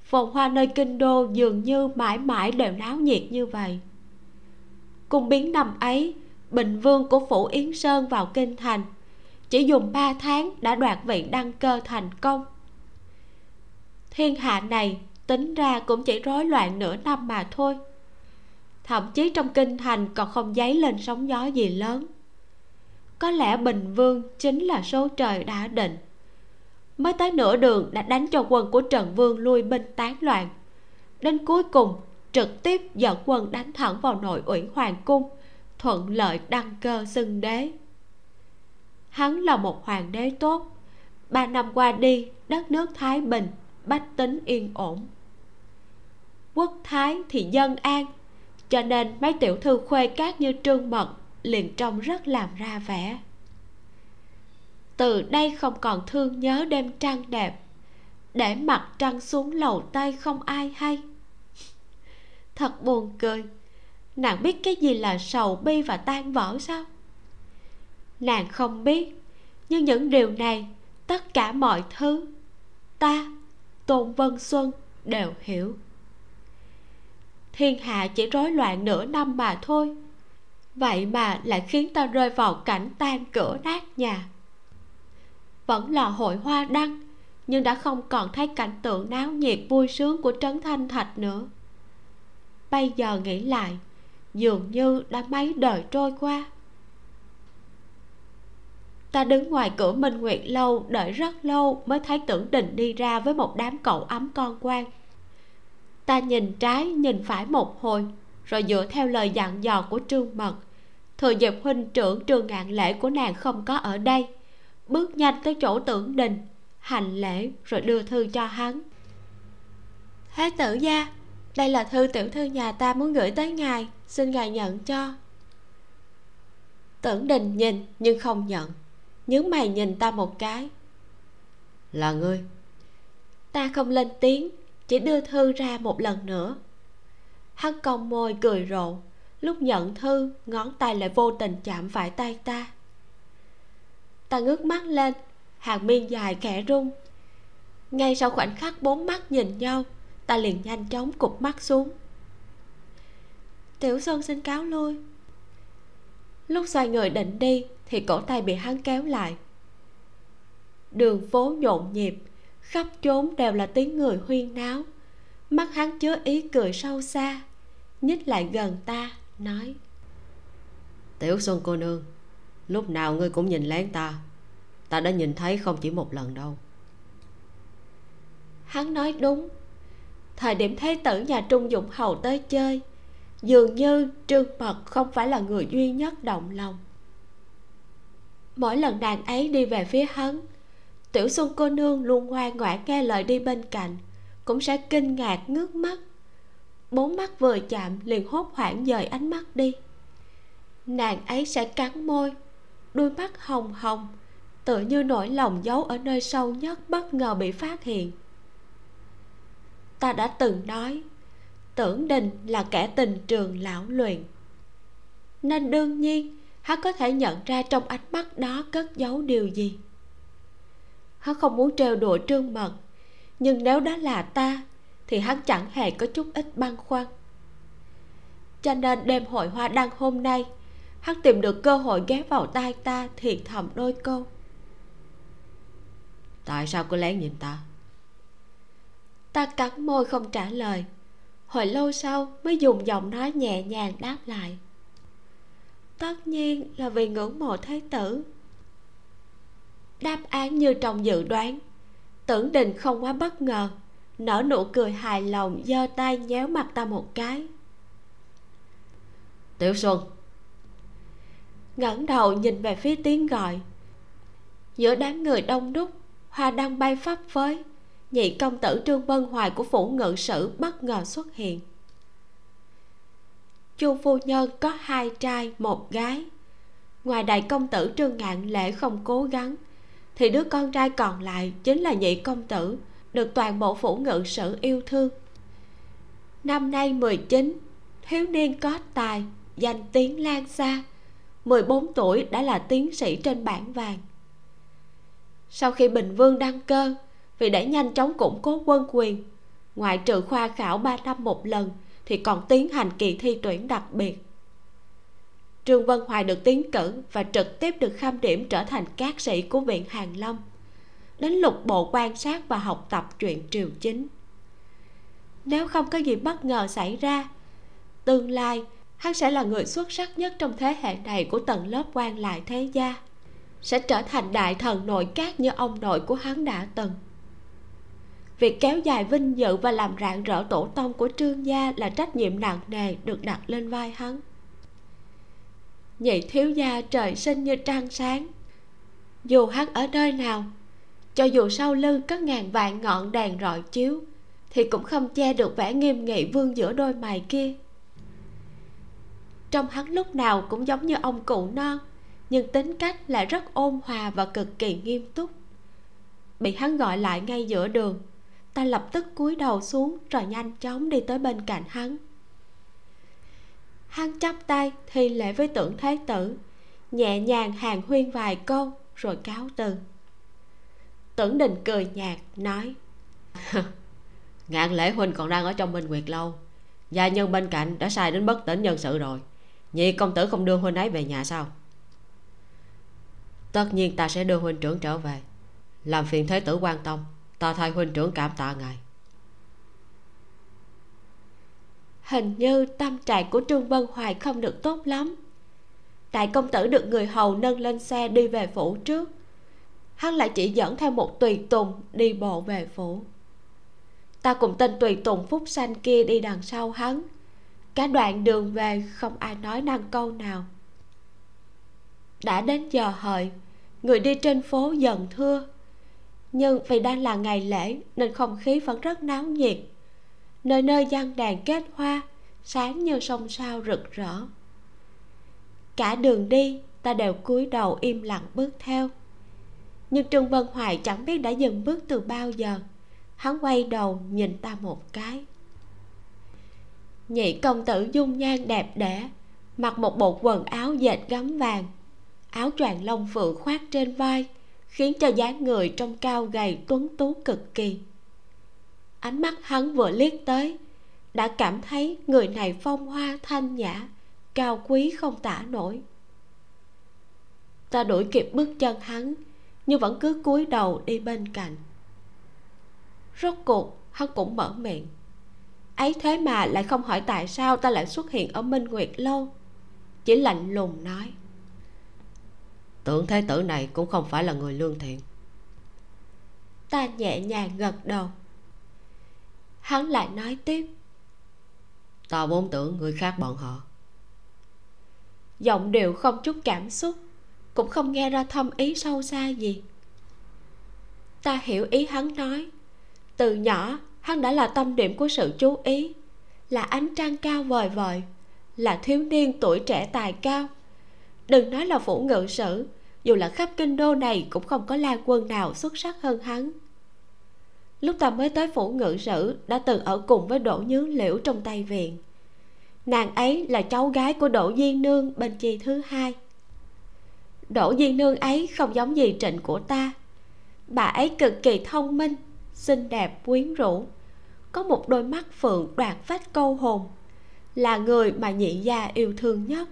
Phồn hoa nơi kinh đô dường như mãi mãi đều náo nhiệt như vậy cung biến năm ấy, bình vương của phủ yến sơn vào kinh thành. Chỉ dùng 3 tháng đã đoạt vị đăng cơ thành công. Thiên hạ này tính ra cũng chỉ rối loạn nửa năm mà thôi. Thậm chí trong kinh thành còn không dấy lên sóng gió gì lớn. Có lẽ bình vương chính là số trời đã định. Mới tới nửa đường đã đánh cho quân của trần vương lui binh tán loạn. Đến cuối cùng trực tiếp dẫn quân đánh thẳng vào nội ủy hoàng cung, thuận lợi đăng cơ xưng đế. Hắn là một hoàng đế tốt. Ba năm qua đi, đất nước thái bình bách tính yên ổn. Quốc thái thì dân an, cho nên mấy tiểu thư khuê cát như trương mật liền trông rất làm ra vẻ. Từ đây không còn thương nhớ đêm trăng đẹp, để mặt trăng xuống lầu tay không ai hay thật buồn cười. Nàng biết cái gì là sầu bi và tan vỡ sao? Nàng không biết, nhưng những điều này, tất cả mọi thứ, ta, tôn vân xuân đều hiểu. Thiên hạ chỉ rối loạn nửa năm mà thôi, vậy mà lại khiến ta rơi vào cảnh tan cửa nát nhà. Vẫn là hội hoa đăng, nhưng đã không còn thấy cảnh tượng náo nhiệt vui sướng của trấn thanh thạch nữa bây giờ nghĩ lại, dường như đã mấy đời trôi qua. Ta đứng ngoài cửa minh nguyệt lâu, đợi rất lâu mới thấy tưởng đình đi ra với một đám cậu ấm con quan ta nhìn trái, nhìn phải một hồi, rồi dựa theo lời dặn dò của trương mật. Thừa dịp huynh trưởng trường ngạn lễ của nàng không có ở đây, bước nhanh tới chỗ tưởng đình, hành lễ rồi đưa thư cho hắn. Thế tử gia đây là thư tiểu thư nhà ta muốn gửi tới ngài. Xin ngài nhận cho. Tưởng đình nhìn nhưng không nhận. Nhướng mày nhìn ta một cái. Là ngươi. Ta không lên tiếng chỉ đưa thư ra một lần nữa. Hắn cong môi cười rộ. Lúc nhận thư ngón tay lại vô tình chạm phải tay ta. Ta ngước mắt lên hàng miên dài khẽ rung. Ngay sau khoảnh khắc bốn mắt nhìn nhau ta liền nhanh chóng cụp mắt xuống. Tiểu xuân xin cáo lui lúc xoay người định đi thì cổ tay bị hắn kéo lại. Đường phố nhộn nhịp khắp chốn đều là tiếng người huyên náo. Mắt hắn chứa ý cười sâu xa nhích lại gần ta nói. Tiểu xuân cô nương lúc nào ngươi cũng nhìn lén ta. Ta đã nhìn thấy không chỉ một lần đâu. Hắn nói đúng thời điểm thế tử nhà trung dụng hầu tới chơi, dường như trương mật không phải là người duy nhất động lòng. Mỗi lần nàng ấy đi về phía hắn, tiểu xuân cô nương luôn ngoan ngoãn nghe lời đi bên cạnh, cũng sẽ kinh ngạc ngước mắt. Bốn mắt vừa chạm liền hốt hoảng dời ánh mắt đi. Nàng ấy sẽ cắn môi, đôi mắt hồng hồng, tựa như nỗi lòng giấu ở nơi sâu nhất bất ngờ bị phát hiện ta đã từng nói. Tưởng đình là kẻ tình trường lão luyện. Nên đương nhiên hắn có thể nhận ra trong ánh mắt đó cất giấu điều gì. Hắn không muốn trêu đùa trương mật, nhưng nếu đó là ta, thì hắn chẳng hề có chút ít băn khoăn. Cho nên đêm hội hoa đăng hôm nay, hắn tìm được cơ hội ghé vào tai ta thì thầm đôi câu. Tại sao cứ lén nhìn ta? Ta cắn môi không trả lời. Hồi lâu sau mới dùng giọng nói nhẹ nhàng đáp lại. Tất nhiên là vì ngưỡng mộ thế tử. Đáp án như trong dự đoán. Tưởng đình không quá bất ngờ nở nụ cười hài lòng giơ tay nhéo mặt ta một cái. Tiểu xuân. Ngẩng đầu nhìn về phía tiếng gọi. Giữa đám người đông đúc hoa đăng bay phấp phới nhị công tử trương vân hoài của phủ ngự sử bất ngờ xuất hiện. Chu phu nhân có hai trai, một gái. Ngoài đại công tử trương ngạn lễ không cố gắng, thì đứa con trai còn lại chính là nhị công tử, được toàn bộ phủ ngự sử yêu thương. Năm nay 19 thiếu niên có tài, danh tiếng lan xa. 14 tuổi đã là tiến sĩ trên bảng vàng. Sau khi bình vương đăng cơ vì để nhanh chóng củng cố quân quyền. Ngoại trừ khoa khảo 3 năm một lần, thì còn tiến hành kỳ thi tuyển đặc biệt. Trương vân hoài được tiến cử và trực tiếp được kham điểm trở thành cát sĩ của viện hàn lâm đến lục bộ quan sát và học tập chuyện triều chính. Nếu không có gì bất ngờ xảy ra, tương lai hắn sẽ là người xuất sắc nhất trong thế hệ này của tầng lớp quan lại thế gia, sẽ trở thành đại thần nội các như ông nội của hắn đã từng việc kéo dài vinh dự và làm rạng rỡ tổ tông của trương gia là trách nhiệm nặng nề được đặt lên vai hắn. Nhị thiếu gia trời sinh như trăng sáng. Dù hắn ở nơi nào, cho dù sau lưng có ngàn vạn ngọn đèn rọi chiếu, thì cũng không che được vẻ nghiêm nghị vương giữa đôi mày kia. Trong hắn lúc nào cũng giống như ông cụ non, nhưng tính cách lại rất ôn hòa và cực kỳ nghiêm túc. Bị hắn gọi lại ngay giữa đường ta lập tức cúi đầu xuống, rồi nhanh chóng đi tới bên cạnh hắn. Hắn chắp tay thi lễ với tưởng thế tử, nhẹ nhàng hàng huyên vài câu, rồi cáo từ. Tưởng đình cười nhạt, nói, ngạn lễ huynh còn đang ở trong minh nguyệt lâu, gia nhân bên cạnh đã sai đến bất tỉnh nhân sự rồi, nhị công tử không đưa huynh ấy về nhà sao? Tất nhiên ta sẽ đưa huynh trưởng trở về, làm phiền thế tử quan tâm ta thay huynh trưởng cảm tạ ngài. Hình như tâm trạng của trương vân hoài không được tốt lắm. Đại công tử được người hầu nâng lên xe đi về phủ trước. Hắn lại chỉ dẫn theo một tùy tùng đi bộ về phủ. Ta cùng tên tùy tùng phúc xanh kia đi đằng sau hắn. Cả đoạn đường về không ai nói năng câu nào. Đã đến giờ hợi, người đi trên phố dần thưa nhưng vì đang là ngày lễ nên không khí vẫn rất náo nhiệt. Nơi nơi giăng đàn kết hoa, sáng như sông sao rực rỡ. Cả đường đi, ta đều cúi đầu im lặng bước theo. Nhưng trương vân hoài chẳng biết đã dừng bước từ bao giờ. Hắn quay đầu nhìn ta một cái. Nhị công tử dung nhan đẹp đẽ, mặc một bộ quần áo dệt gấm vàng, áo choàng lông phượng khoác trên vai khiến cho dáng người trông cao gầy tuấn tú cực kỳ. Ánh mắt hắn vừa liếc tới, đã cảm thấy người này phong hoa thanh nhã, cao quý không tả nổi. Ta đuổi kịp bước chân hắn, nhưng vẫn cứ cúi đầu đi bên cạnh. Rốt cuộc, hắn cũng mở miệng. Ấy thế mà lại không hỏi tại sao ta lại xuất hiện ở minh nguyệt lâu, chỉ lạnh lùng nói tưởng thế tử này cũng không phải là người lương thiện. Ta nhẹ nhàng gật đầu. Hắn lại nói tiếp. Ta vốn tưởng người khác bọn họ. Giọng điệu không chút cảm xúc cũng không nghe ra thâm ý sâu xa gì. Ta hiểu ý hắn nói. Từ nhỏ hắn đã là tâm điểm của sự chú ý là ánh trăng cao vời vời là thiếu niên tuổi trẻ tài cao. Đừng nói là phủ ngự sử dù là khắp kinh đô này cũng không có la quân nào xuất sắc hơn hắn. Lúc ta mới tới phủ ngự sử, đã từng ở cùng với đỗ nhướng liễu trong tay viện. Nàng ấy là cháu gái của đỗ diên nương bên chi thứ hai. Đỗ diên nương ấy không giống gì trịnh của ta. Bà ấy cực kỳ thông minh, xinh đẹp, quyến rũ. Có một đôi mắt phượng đoạt phách câu hồn, là người mà nhị gia yêu thương nhất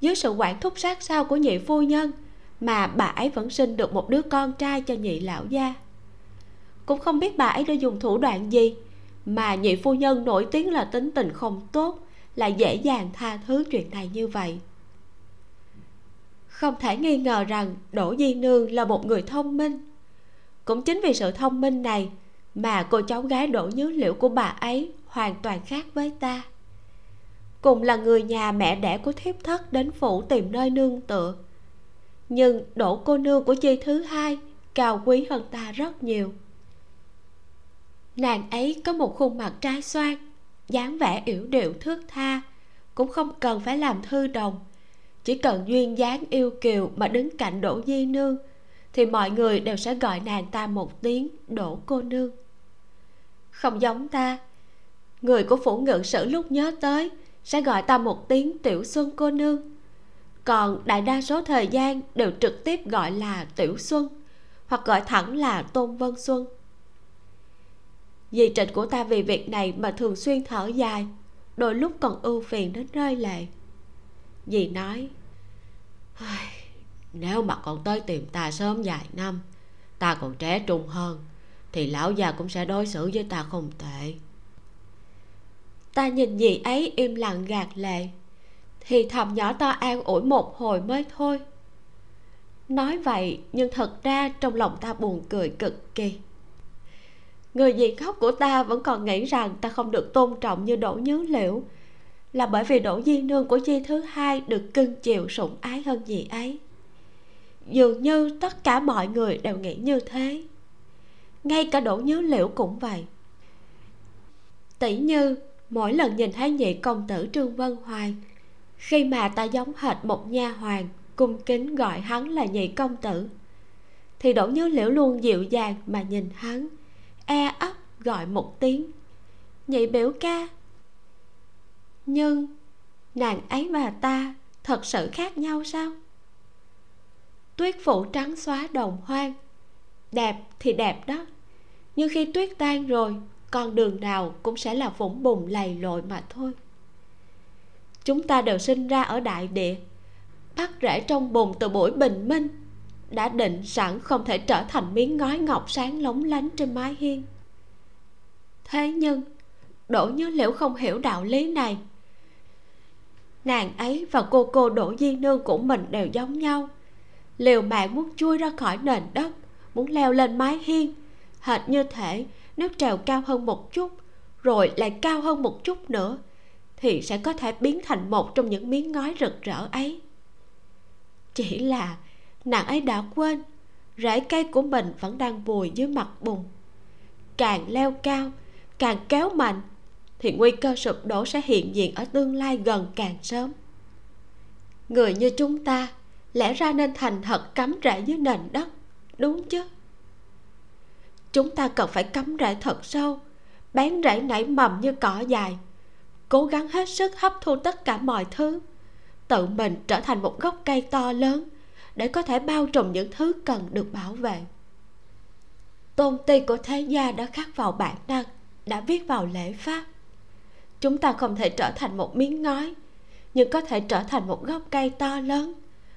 dưới sự quản thúc sát sao của nhị phu nhân, mà bà ấy vẫn sinh được một đứa con trai cho nhị lão gia. Cũng không biết bà ấy đã dùng thủ đoạn gì, mà nhị phu nhân nổi tiếng là tính tình không tốt lại dễ dàng tha thứ chuyện này như vậy. Không thể nghi ngờ rằng đỗ di nương là một người thông minh. Cũng chính vì sự thông minh này mà cô cháu gái đỗ nhớ liễu của bà ấy hoàn toàn khác với ta cùng là người nhà mẹ đẻ của thiếp thất đến phủ tìm nơi nương tựa. Nhưng đỗ cô nương của chi thứ hai cao quý hơn ta rất nhiều. Nàng ấy có một khuôn mặt trai xoan, dáng vẻ yểu điệu thước tha, cũng không cần phải làm thư đồng. Chỉ cần duyên dáng yêu kiều mà đứng cạnh đỗ di nương, thì mọi người đều sẽ gọi nàng ta một tiếng đỗ cô nương. Không giống ta, người của phủ ngự sử lúc nhớ tới sẽ gọi ta một tiếng tiểu xuân cô nương. Còn đại đa số thời gian đều trực tiếp gọi là tiểu xuân, hoặc gọi thẳng là tôn vân xuân. Dì trịnh của ta vì việc này mà thường xuyên thở dài, đôi lúc còn ưu phiền đến rơi lệ. Dì nói nếu mà còn tới tìm ta sớm vài năm, ta còn trẻ trung hơn, thì lão già cũng sẽ đối xử với ta không tệ ta nhìn nhị ấy im lặng gạt lệ. Thì thầm nhỏ to an ủi một hồi mới thôi. Nói vậy, nhưng thật ra trong lòng ta buồn cười cực kỳ. Người dì khóc của ta vẫn còn nghĩ rằng ta không được tôn trọng như đỗ nhớ liễu, là bởi vì đỗ di nương của chi thứ hai được cưng chiều sủng ái hơn dì ấy. Dường như tất cả mọi người đều nghĩ như thế. Ngay cả đỗ nhớ liễu cũng vậy. Tỷ như mỗi lần nhìn thấy nhị công tử trương vân hoài khi mà ta giống hệt một nha hoàng cung kính gọi hắn là nhị công tử, thì đỗ nhớ liễu luôn dịu dàng mà nhìn hắn e ấp gọi một tiếng, nhị biểu ca. Nhưng nàng ấy và ta thật sự khác nhau sao? Tuyết phủ trắng xóa đồng hoang, đẹp thì đẹp đó, nhưng khi tuyết tan rồi con đường nào cũng sẽ là vũng bùn lầy lội mà thôi. Chúng ta đều sinh ra ở đại địa bắt rễ trong bùn từ buổi bình minh, đã định sẵn không thể trở thành miếng ngói ngọc sáng lóng lánh trên mái hiên. Thế nhưng, đỗ nhớ liễu không hiểu đạo lý này. Nàng ấy và cô cô đỗ di nương của mình đều giống nhau. Liều mạng muốn chui ra khỏi nền đất, muốn leo lên mái hiên, hệt như thể nếu trèo cao hơn một chút, rồi lại cao hơn một chút nữa, thì sẽ có thể biến thành một trong những miếng ngói rực rỡ ấy. Chỉ là nàng ấy đã quên, rễ cây của mình vẫn đang vùi dưới mặt bùn. Càng leo cao, càng kéo mạnh, thì nguy cơ sụp đổ sẽ hiện diện ở tương lai gần càng sớm. Người như chúng ta lẽ ra nên thành thật cắm rễ dưới nền đất, đúng chứ? Chúng ta cần phải cắm rễ thật sâu, bén rễ nảy mầm như cỏ dài cố gắng hết sức hấp thu tất cả mọi thứ, tự mình trở thành một gốc cây to lớn để có thể bao trùm những thứ cần được bảo vệ. Tôn ti của thế gia đã khắc vào bản năng, đã viết vào lễ pháp. Chúng ta không thể trở thành một miếng ngói, nhưng có thể trở thành một gốc cây to lớn,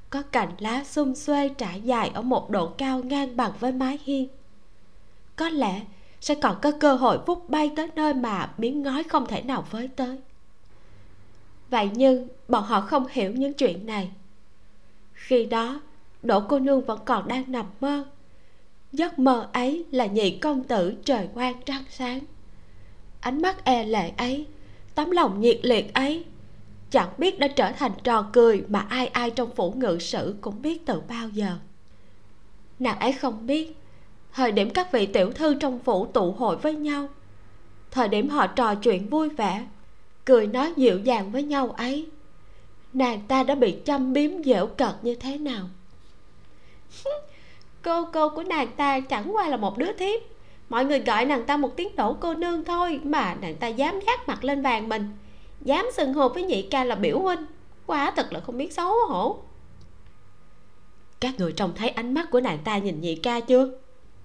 có cành lá xum xuê trải dài ở một độ cao ngang bằng với mái hiên có lẽ sẽ còn có cơ hội vút bay tới nơi mà miếng ngói không thể nào với tới. Vậy nhưng bọn họ không hiểu những chuyện này. Khi đó, đỗ cô nương vẫn còn đang nằm mơ. Giấc mơ ấy là nhị công tử trời quang trăng sáng. Ánh mắt e lệ ấy, tấm lòng nhiệt liệt ấy, chẳng biết đã trở thành trò cười mà ai ai trong phủ ngự sử cũng biết từ bao giờ. Nàng ấy không biết thời điểm các vị tiểu thư trong phủ tụ hội với nhau. Thời điểm họ trò chuyện vui vẻ, cười nói dịu dàng với nhau ấy. Nàng ta đã bị châm biếm dễu cợt như thế nào? Cô cô của nàng ta chẳng qua là một đứa thiếp. Mọi người gọi nàng ta một tiếng đổ cô nương thôi, mà nàng ta dám gác mặt lên bàn mình. Dám xưng hô với nhị ca là biểu huynh. Quá thật là không biết xấu hổ. Các người trông thấy ánh mắt của nàng ta nhìn nhị ca chưa?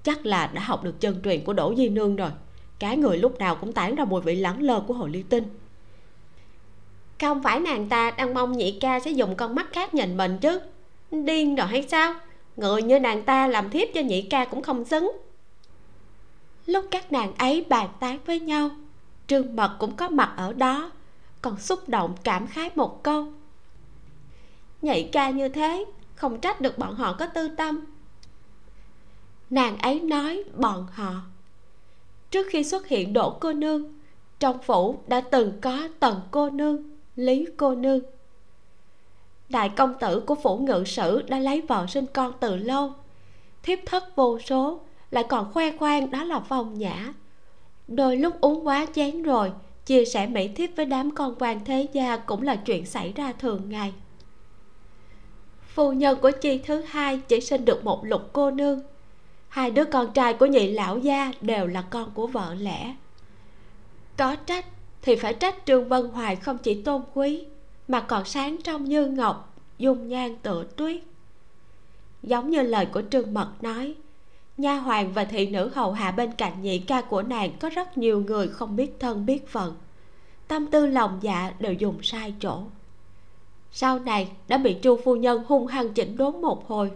Chắc là đã học được chân truyền của đỗ di nương rồi. Cái người lúc nào cũng tản ra mùi vị lắng lơ của hồ ly tinh. Không phải nàng ta đang mong nhị ca sẽ dùng con mắt khác nhìn mình chứ. Điên rồi hay sao? Người như nàng ta làm thiếp cho nhị ca cũng không xứng. Lúc các nàng ấy bàn tán với nhau trương mật cũng có mặt ở đó còn xúc động cảm khái một câu. Nhị ca như thế không trách được bọn họ có tư tâm nàng ấy nói bọn họ. Trước khi xuất hiện đỗ cô nương, trong phủ đã từng có tần cô nương, lý cô nương. Đại công tử của phủ ngự sử đã lấy vợ sinh con từ lâu. Thiếp thất vô số, lại còn khoe khoang đó là phong nhã. Đôi lúc uống quá chén rồi, chia sẻ mỹ thiếp với đám con quan thế gia cũng là chuyện xảy ra thường ngày. Phu nhân của chi thứ hai chỉ sinh được một lục cô nương hai đứa con trai của nhị lão gia đều là con của vợ lẽ. Có trách thì phải trách trương vân hoài không chỉ tôn quý, mà còn sáng trong như ngọc, dung nhan tựa tuyết. Giống như lời của trương mật nói, nha hoàng và thị nữ hầu hạ bên cạnh nhị ca của nàng có rất nhiều người không biết thân biết phận. Tâm tư lòng dạ đều dùng sai chỗ. Sau này, đã bị chu phu nhân hung hăng chỉnh đốn một hồi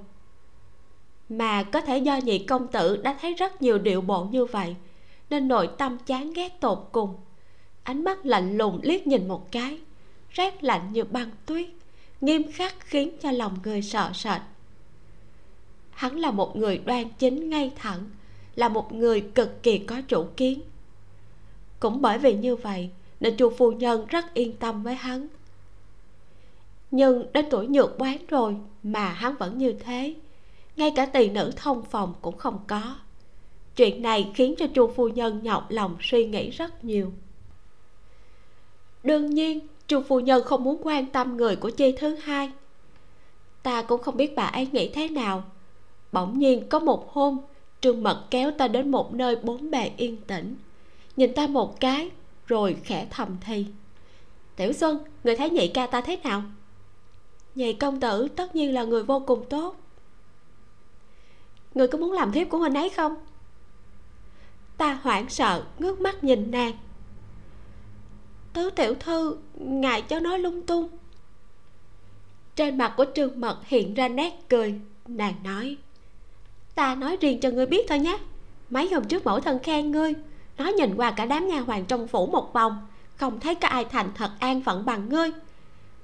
mà có thể do nhị công tử đã thấy rất nhiều điệu bộ như vậy, nên nội tâm chán ghét tột cùng. Ánh mắt lạnh lùng liếc nhìn một cái, rét lạnh như băng tuyết, nghiêm khắc khiến cho lòng người sợ sệt. Hắn là một người đoan chính ngay thẳng, là một người cực kỳ có chủ kiến. Cũng bởi vì như vậy, nên chu phu nhân rất yên tâm với hắn. Nhưng đến tuổi nhược quán rồi mà hắn vẫn như thế ngay cả tỳ nữ thông phòng cũng không có. Chuyện này khiến cho chu phu nhân nhọc lòng suy nghĩ rất nhiều. Đương nhiên, chu phu nhân không muốn quan tâm người của chi thứ hai. Ta cũng không biết bà ấy nghĩ thế nào. Bỗng nhiên có một hôm, trương mật kéo ta đến một nơi bốn bề yên tĩnh. Nhìn ta một cái, rồi khẽ thầm thì. Tiểu xuân, người thấy nhị ca ta thế nào? Nhị công tử tất nhiên là người vô cùng tốt người có muốn làm thiếp của huynh ấy không? Ta hoảng sợ, ngước mắt nhìn nàng. Tứ tiểu thư, ngài cho nói lung tung. Trên mặt của trương mật hiện ra nét cười. Nàng nói, ta nói riêng cho ngươi biết thôi nhé. Mấy hôm trước mẫu thân khen ngươi, nó nhìn qua cả đám nha hoàng trong phủ một vòng, không thấy có ai thành thật an phận bằng ngươi.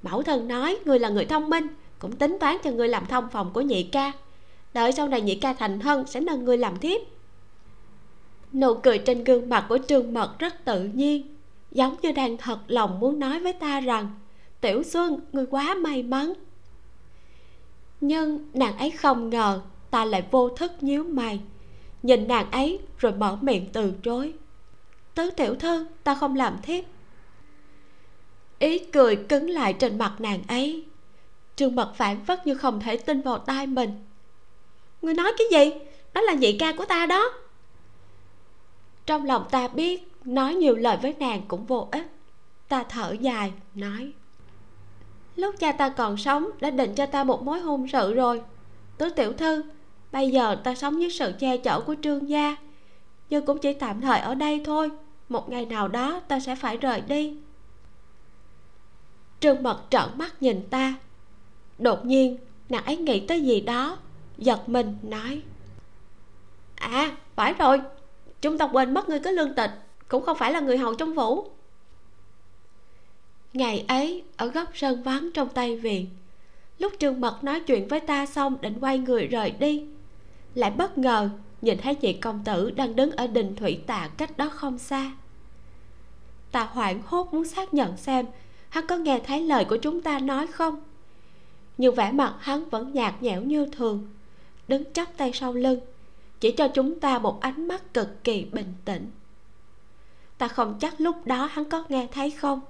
Mẫu thân nói, ngươi là người thông minh, cũng tính toán cho ngươi làm thông phòng của nhị ca đợi sau này nhị ca thành thân sẽ nâng ngươi làm thiếp. Nụ cười trên gương mặt của trương mật rất tự nhiên, giống như đang thật lòng muốn nói với ta rằng, tiểu xuân, ngươi quá may mắn. Nhưng nàng ấy không ngờ ta lại vô thức nhíu mày, nhìn nàng ấy rồi mở miệng từ chối. Tứ tiểu thư, ta không làm thiếp. Ý cười cứng lại trên mặt nàng ấy. Trương mật phản phất như không thể tin vào tai mình người nói cái gì? Đó là nhị ca của ta đó. Trong lòng ta biết, nói nhiều lời với nàng cũng vô ích. Ta thở dài, nói, lúc cha ta còn sống, đã định cho ta một mối hôn sự rồi. Tứ tiểu thư, bây giờ ta sống với sự che chở của trương gia. Nhưng cũng chỉ tạm thời ở đây thôi. Một ngày nào đó ta sẽ phải rời đi. Trương mật trợn mắt nhìn ta. Đột nhiên, nàng ấy nghĩ tới gì đó giật mình, nói à phải rồi, chúng ta quên mất ngươi có lương tịch, cũng không phải là người hầu trong phủ. Ngày ấy, ở góc sân vắng trong tây viện, lúc trương mật nói chuyện với ta xong định quay người rời đi, lại bất ngờ nhìn thấy chị công tử đang đứng ở đình thủy tạ cách đó không xa. Ta hoảng hốt muốn xác nhận xem hắn có nghe thấy lời của chúng ta nói không, nhưng vẻ mặt hắn vẫn nhạt nhẽo như thường đứng chắp tay sau lưng, chỉ cho chúng ta một ánh mắt cực kỳ bình tĩnh. Ta không chắc lúc đó hắn có nghe thấy không,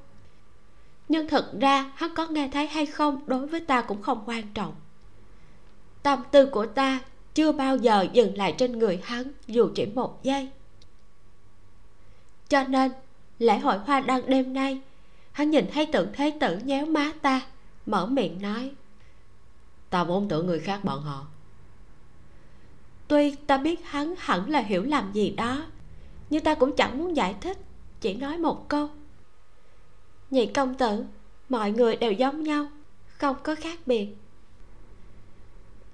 nhưng thật ra hắn có nghe thấy hay không đối với ta cũng không quan trọng. Tâm tư của ta chưa bao giờ dừng lại trên người hắn dù chỉ một giây. Cho nên, lễ hội hoa đăng đêm nay, hắn nhìn thấy tượng thế tử nhéo má ta, mở miệng nói, ta vốn tưởng người khác bọn họ tuy ta biết hắn hẳn là hiểu làm gì đó nhưng ta cũng chẳng muốn giải thích chỉ nói một câu. Nhị công tử mọi người đều giống nhau không có khác biệt.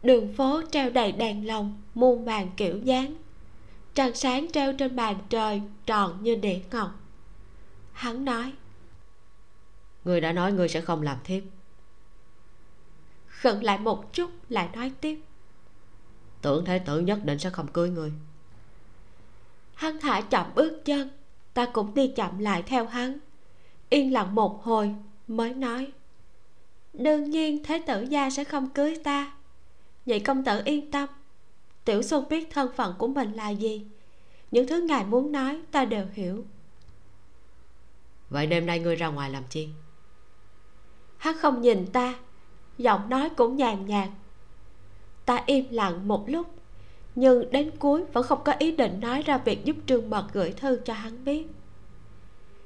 Đường phố treo đầy đèn lồng muôn vàng kiểu dáng. Trăng sáng treo trên bàn trời tròn như đĩa ngọc. Hắn nói người đã nói người sẽ không làm thiếp khựng lại một chút lại nói tiếp tưởng thế tử nhất định sẽ không cưới người hắn thả chậm bước chân ta cũng đi chậm lại theo hắn. Yên lặng một hồi mới nói đương nhiên thế tử gia sẽ không cưới ta. Nhị công tử yên tâm. Tiểu xuân biết thân phận của mình là gì. Những thứ ngài muốn nói ta đều hiểu. Vậy đêm nay ngươi ra ngoài làm chi? Hắn không nhìn ta giọng nói cũng nhàn nhạt ta im lặng một lúc. Nhưng đến cuối vẫn không có ý định nói ra việc giúp trương mật gửi thư cho hắn biết.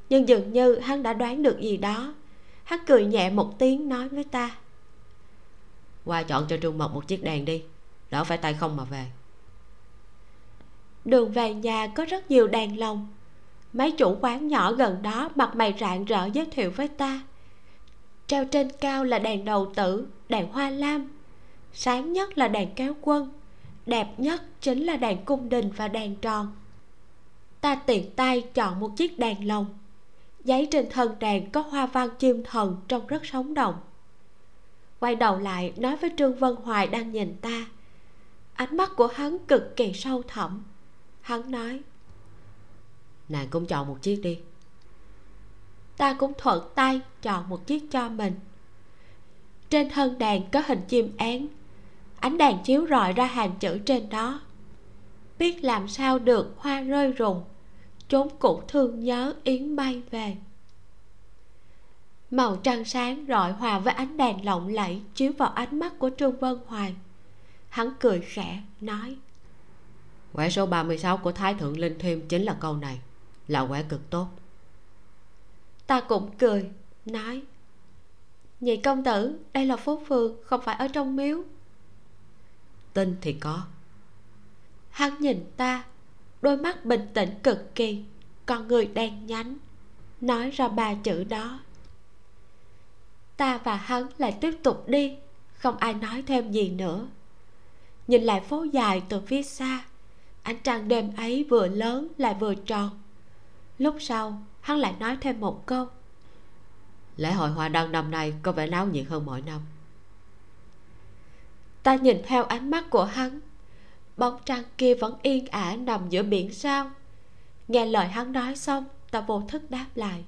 Nhưng dường như hắn đã đoán được gì đó. Hắn cười nhẹ một tiếng nói với ta. Qua chọn cho trương mật một chiếc đèn đi. Đỡ phải tay không mà về. Đường về nhà có rất nhiều đèn lồng. Mấy chủ quán nhỏ gần đó mặt mày rạng rỡ giới thiệu với ta. Treo trên cao là đèn đầu tử đèn hoa lam sáng nhất là đèn kéo quân đẹp nhất chính là đèn cung đình và đèn tròn. Ta tiện tay chọn một chiếc đèn lồng giấy trên thân đèn có hoa văn chim thần trông rất sống động. Quay đầu lại nói với trương vân hoài đang nhìn ta ánh mắt của hắn cực kỳ sâu thẳm. Hắn nói nàng cũng chọn một chiếc đi. Ta cũng thuận tay chọn một chiếc cho mình. Trên thân đèn có hình chim én ánh đèn chiếu rọi ra hàng chữ trên đó. Biết làm sao được hoa rơi rụng chốn cũ thương nhớ yến bay về. Màu trăng sáng rọi hòa với ánh đèn lộng lẫy chiếu vào ánh mắt của trương vân hoài. Hắn cười khẽ nói quẻ số 36 của thái thượng linh thiêm chính là câu này là quẻ cực tốt. Ta cũng cười nói nhị công tử đây là phố phường không phải ở trong miếu tin thì có. Hắn nhìn ta, đôi mắt bình tĩnh cực kỳ, con người đen nhánh, nói ra ba chữ đó. Ta và hắn lại tiếp tục đi, không ai nói thêm gì nữa. Nhìn lại phố dài từ phía xa, ánh trăng đêm ấy vừa lớn lại vừa tròn. Lúc sau, hắn lại nói thêm một câu. Lễ hội hoa đăng năm nay có vẻ náo nhiệt hơn mọi năm ta nhìn theo ánh mắt của hắn. Bóng trăng kia vẫn yên ả nằm giữa biển sao? Nghe lời hắn nói xong, ta vô thức đáp lại.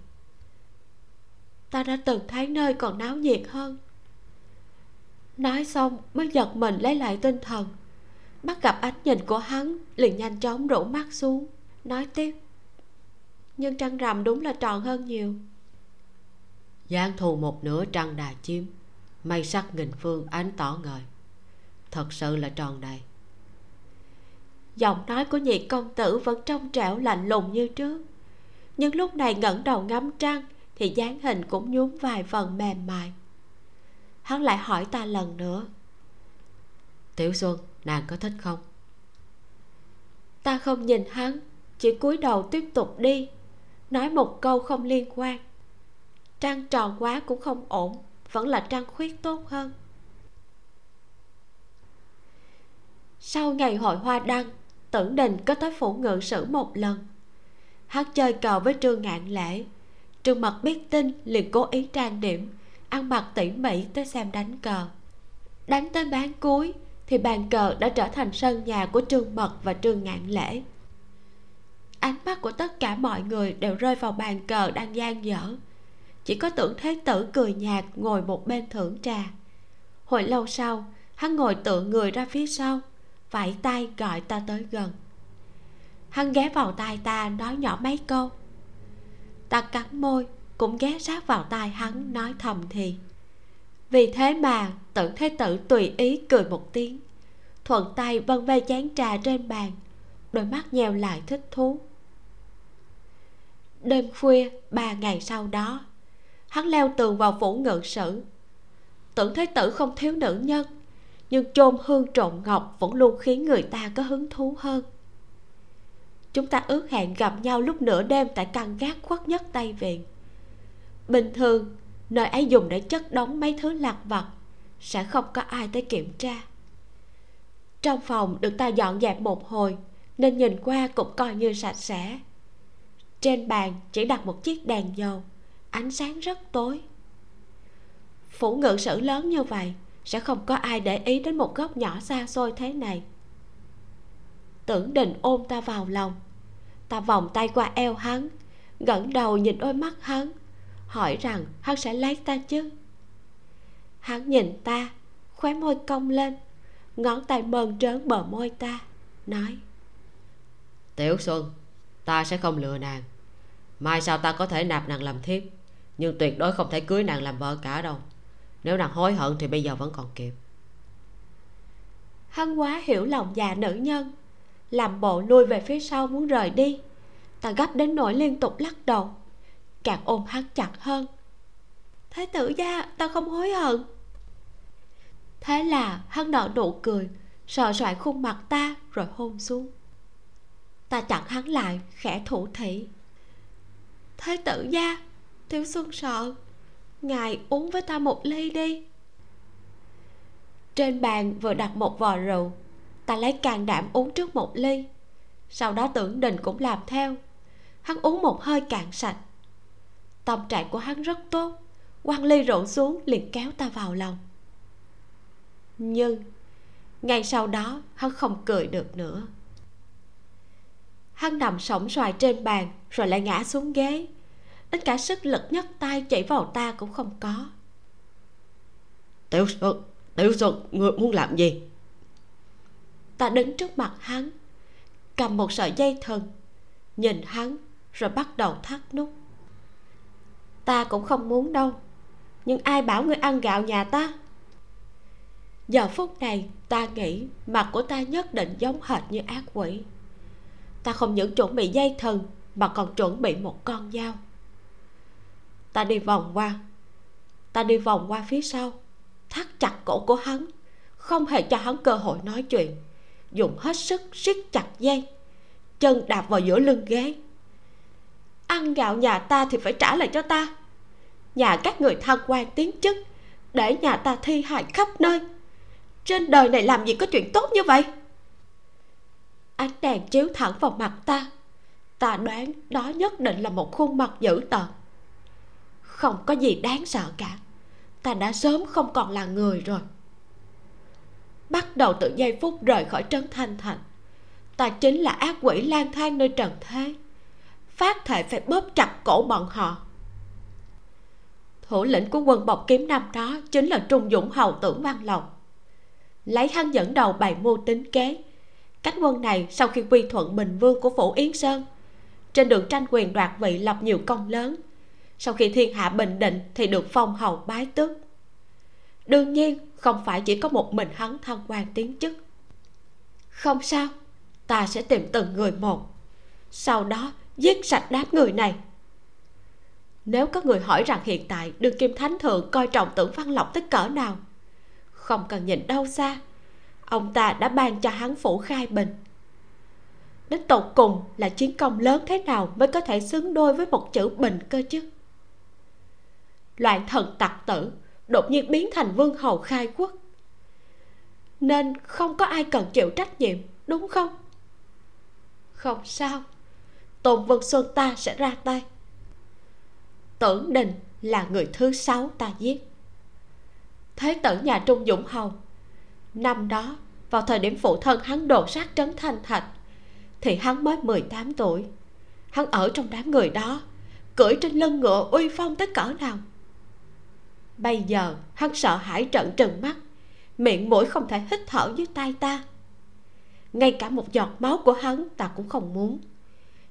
Ta đã từng thấy nơi còn náo nhiệt hơn. Nói xong, mới giật mình lấy lại tinh thần. Bắt gặp ánh nhìn của hắn, liền nhanh chóng rủ mắt xuống, nói tiếp. Nhưng trăng rằm đúng là tròn hơn nhiều. Giang thù một nửa trăng đà chiếm mây sắc nghìn phương ánh tỏ ngời thật sự là tròn đầy. Giọng nói của nhị công tử vẫn trong trẻo lạnh lùng như trước. Nhưng lúc này ngẩng đầu ngắm trăng thì dáng hình cũng nhún vài phần mềm mại. Hắn lại hỏi ta lần nữa. Tiểu xuân nàng có thích không? Ta không nhìn hắn chỉ cúi đầu tiếp tục đi nói một câu không liên quan. Trăng tròn quá cũng không ổn vẫn là trăng khuyết tốt hơn sau ngày hội hoa đăng tưởng đình có tới phủ ngự sử một lần. Hắn chơi cờ với trương ngạn lễ. Trương mật biết tin, liền cố ý trang điểm, ăn mặc tỉ mỉ tới xem đánh cờ. Đánh tới bán cuối, thì bàn cờ đã trở thành sân nhà của trương mật và trương ngạn lễ. Ánh mắt của tất cả mọi người đều rơi vào bàn cờ đang gian dở. Chỉ có tưởng thế tử cười nhạt ngồi một bên thưởng trà. Hồi lâu sau, hắn ngồi tựa người ra phía sau vẫy tay gọi ta tới gần. Hắn ghé vào tai ta nói nhỏ mấy câu. Ta cắn môi, cũng ghé sát vào tai hắn nói thầm thì. Vì thế mà tưởng thế tử tùy ý cười một tiếng, thuận tay vân vê chén trà trên bàn, đôi mắt nheo lại thích thú. Đêm khuya, ba ngày sau đó, hắn leo tường vào phủ ngự sử. Tưởng thế tử không thiếu nữ nhân nhưng chôn hương trộn ngọc vẫn luôn khiến người ta có hứng thú hơn. Chúng ta ước hẹn gặp nhau lúc nửa đêm tại căn gác khuất nhất tây viện. Bình thường, nơi ấy dùng để chất đóng mấy thứ lạc vặt, sẽ không có ai tới kiểm tra. Trong phòng được ta dọn dẹp một hồi, nên nhìn qua cũng coi như sạch sẽ. Trên bàn chỉ đặt một chiếc đèn dầu, ánh sáng rất tối. Phủ ngự sử lớn như vậy sẽ không có ai để ý đến một góc nhỏ xa xôi thế này. Tưởng định ôm ta vào lòng, ta vòng tay qua eo hắn, ngẩng đầu nhìn đôi mắt hắn, hỏi rằng hắn sẽ lấy ta chứ? Hắn nhìn ta, khóe môi cong lên, ngón tay mơn trớn bờ môi ta, nói, tiểu xuân, ta sẽ không lừa nàng. Mai sau ta có thể nạp nàng làm thiếp, nhưng tuyệt đối không thể cưới nàng làm vợ cả đâu nếu nàng hối hận thì bây giờ vẫn còn kịp. Hắn quá hiểu lòng già nữ nhân, làm bộ lui về phía sau muốn rời đi. Ta gấp đến nỗi liên tục lắc đầu, càng ôm hắn chặt hơn. Thế tử gia, ta không hối hận. Thế là hắn nở nụ cười, sờ soạn khuôn mặt ta rồi hôn xuống. Ta chặn hắn lại, khẽ thủ thỉ. Thế tử gia tiểu xuân sợ ngài uống với ta một ly đi. Trên bàn vừa đặt một vò rượu, ta lấy càng đảm uống trước một ly. Sau đó tưởng đình cũng làm theo. Hắn uống một hơi cạn sạch. Tâm trạng của hắn rất tốt. Quăng ly rượu xuống liền kéo ta vào lòng. Nhưng, ngay sau đó hắn không cười được nữa. Hắn nằm sổng xoài trên bàn rồi lại ngã xuống ghế đến cả sức lực nhấc tay chỉ vào ta cũng không có. Tiểu xuân tiểu xuân ngươi muốn làm gì? Ta đứng trước mặt hắn cầm một sợi dây thừng nhìn hắn rồi bắt đầu thắt nút. Ta cũng không muốn đâu nhưng ai bảo ngươi ăn gạo nhà ta? Giờ phút này ta nghĩ mặt của ta nhất định giống hệt như ác quỷ. Ta không những chuẩn bị dây thừng mà còn chuẩn bị một con dao ta đi vòng qua. Ta đi vòng qua phía sau, thắt chặt cổ của hắn, không hề cho hắn cơ hội nói chuyện. Dùng hết sức siết chặt dây, chân đạp vào giữa lưng ghế. Ăn gạo nhà ta thì phải trả lại cho ta. Nhà các người thăng quan tiến chức, để nhà ta thi hại khắp nơi. Trên đời này làm gì có chuyện tốt như vậy? Ánh đèn chiếu thẳng vào mặt ta. Ta đoán đó nhất định là một khuôn mặt dữ tợn không có gì đáng sợ cả. Ta đã sớm không còn là người rồi. Bắt đầu từ giây phút rời khỏi trấn thanh thành, ta chính là ác quỷ lang thang nơi trần thế. Phát thể phải bóp chặt cổ bọn họ. Thủ lĩnh của quân bọc kiếm năm đó chính là trung dũng hầu tưởng văn lộc. Lấy hắn dẫn đầu bày mưu tính kế. Cánh quân này sau khi quy thuận bình vương của phủ yến sơn, trên đường tranh quyền đoạt vị lập nhiều công lớn sau khi thiên hạ bình định thì được phong hầu bái tước. Đương nhiên, không phải chỉ có một mình hắn thăng quan tiến chức. Không sao, ta sẽ tìm từng người một. Sau đó, giết sạch đám người này. Nếu có người hỏi rằng hiện tại đương kim thánh thượng coi trọng tưởng văn lộc tới cỡ nào, không cần nhìn đâu xa. Ông ta đã ban cho hắn phủ khai bình. Đến tột cùng là chiến công lớn thế nào mới có thể xứng đôi với một chữ bình cơ chứ? Loạn thần tặc tử, đột nhiên biến thành vương hầu khai quốc. Nên không có ai cần chịu trách nhiệm, đúng không? Không sao. Tôn vân xuân ta sẽ ra tay. Tưởng đình là người thứ sáu ta giết. Thế tử nhà trung dũng hầu, năm đó, vào thời điểm phụ thân hắn đổ sát trấn thanh thạch, thì hắn mới 18 tuổi. Hắn ở trong đám người đó, cưỡi trên lưng ngựa uy phong tới cỡ nào? Bây giờ, hắn sợ hãi trận trừng mắt. Miệng mũi không thể hít thở dưới tay ta. Ngay cả một giọt máu của hắn, ta cũng không muốn.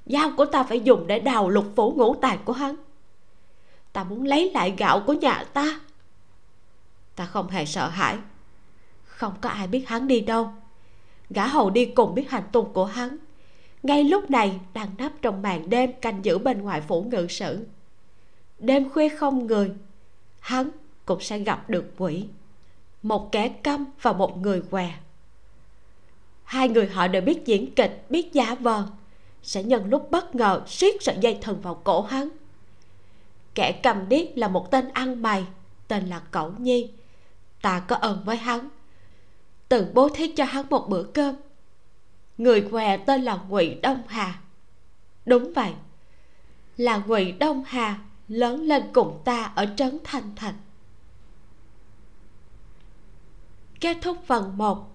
Dao của ta phải dùng để đào lục phủ ngũ tạng của hắn. Ta muốn lấy lại gạo của nhà ta. Ta không hề sợ hãi. Không có ai biết hắn đi đâu. Gã hầu đi cùng biết hành tung của hắn. Ngay lúc này, đang nấp trong màn đêm canh giữ bên ngoài phủ ngự sử. Đêm khuya không người hắn cũng sẽ gặp được quỷ. Một kẻ câm và một người què. Hai người họ đều biết diễn kịch, biết giả vờ, sẽ nhân lúc bất ngờ siết sợi dây thần vào cổ hắn. Kẻ cầm điếc là một tên ăn mày, tên là cẩu nhi. Ta có ơn với hắn. Từng bố thí cho hắn một bữa cơm. Người què tên là ngụy đông hà. Đúng vậy. Là ngụy đông hà lớn lên cùng ta ở trấn thanh thành. Kết thúc phần 1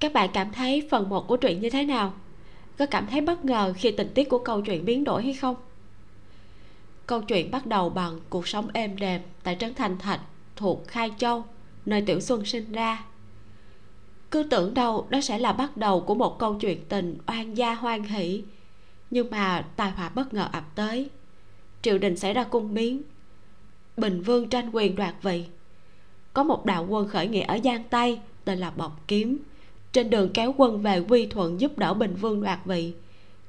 các bạn cảm thấy phần 1 của truyện như thế nào? Có cảm thấy bất ngờ khi tình tiết của câu chuyện biến đổi hay không? Câu chuyện bắt đầu bằng cuộc sống êm đềm tại trấn Thanh thạch thuộc khai châu, nơi tiểu xuân sinh ra. Cứ tưởng đâu đó sẽ là bắt đầu của một câu chuyện tình oan gia hoan hỷ nhưng mà tai họa bất ngờ ập tới. Triều đình xảy ra cung biến. Bình vương tranh quyền đoạt vị. Có một đạo quân khởi nghĩa ở giang tây, tên là bọc kiếm. Trên đường kéo quân về quy thuận giúp đỡ bình vương đoạt vị.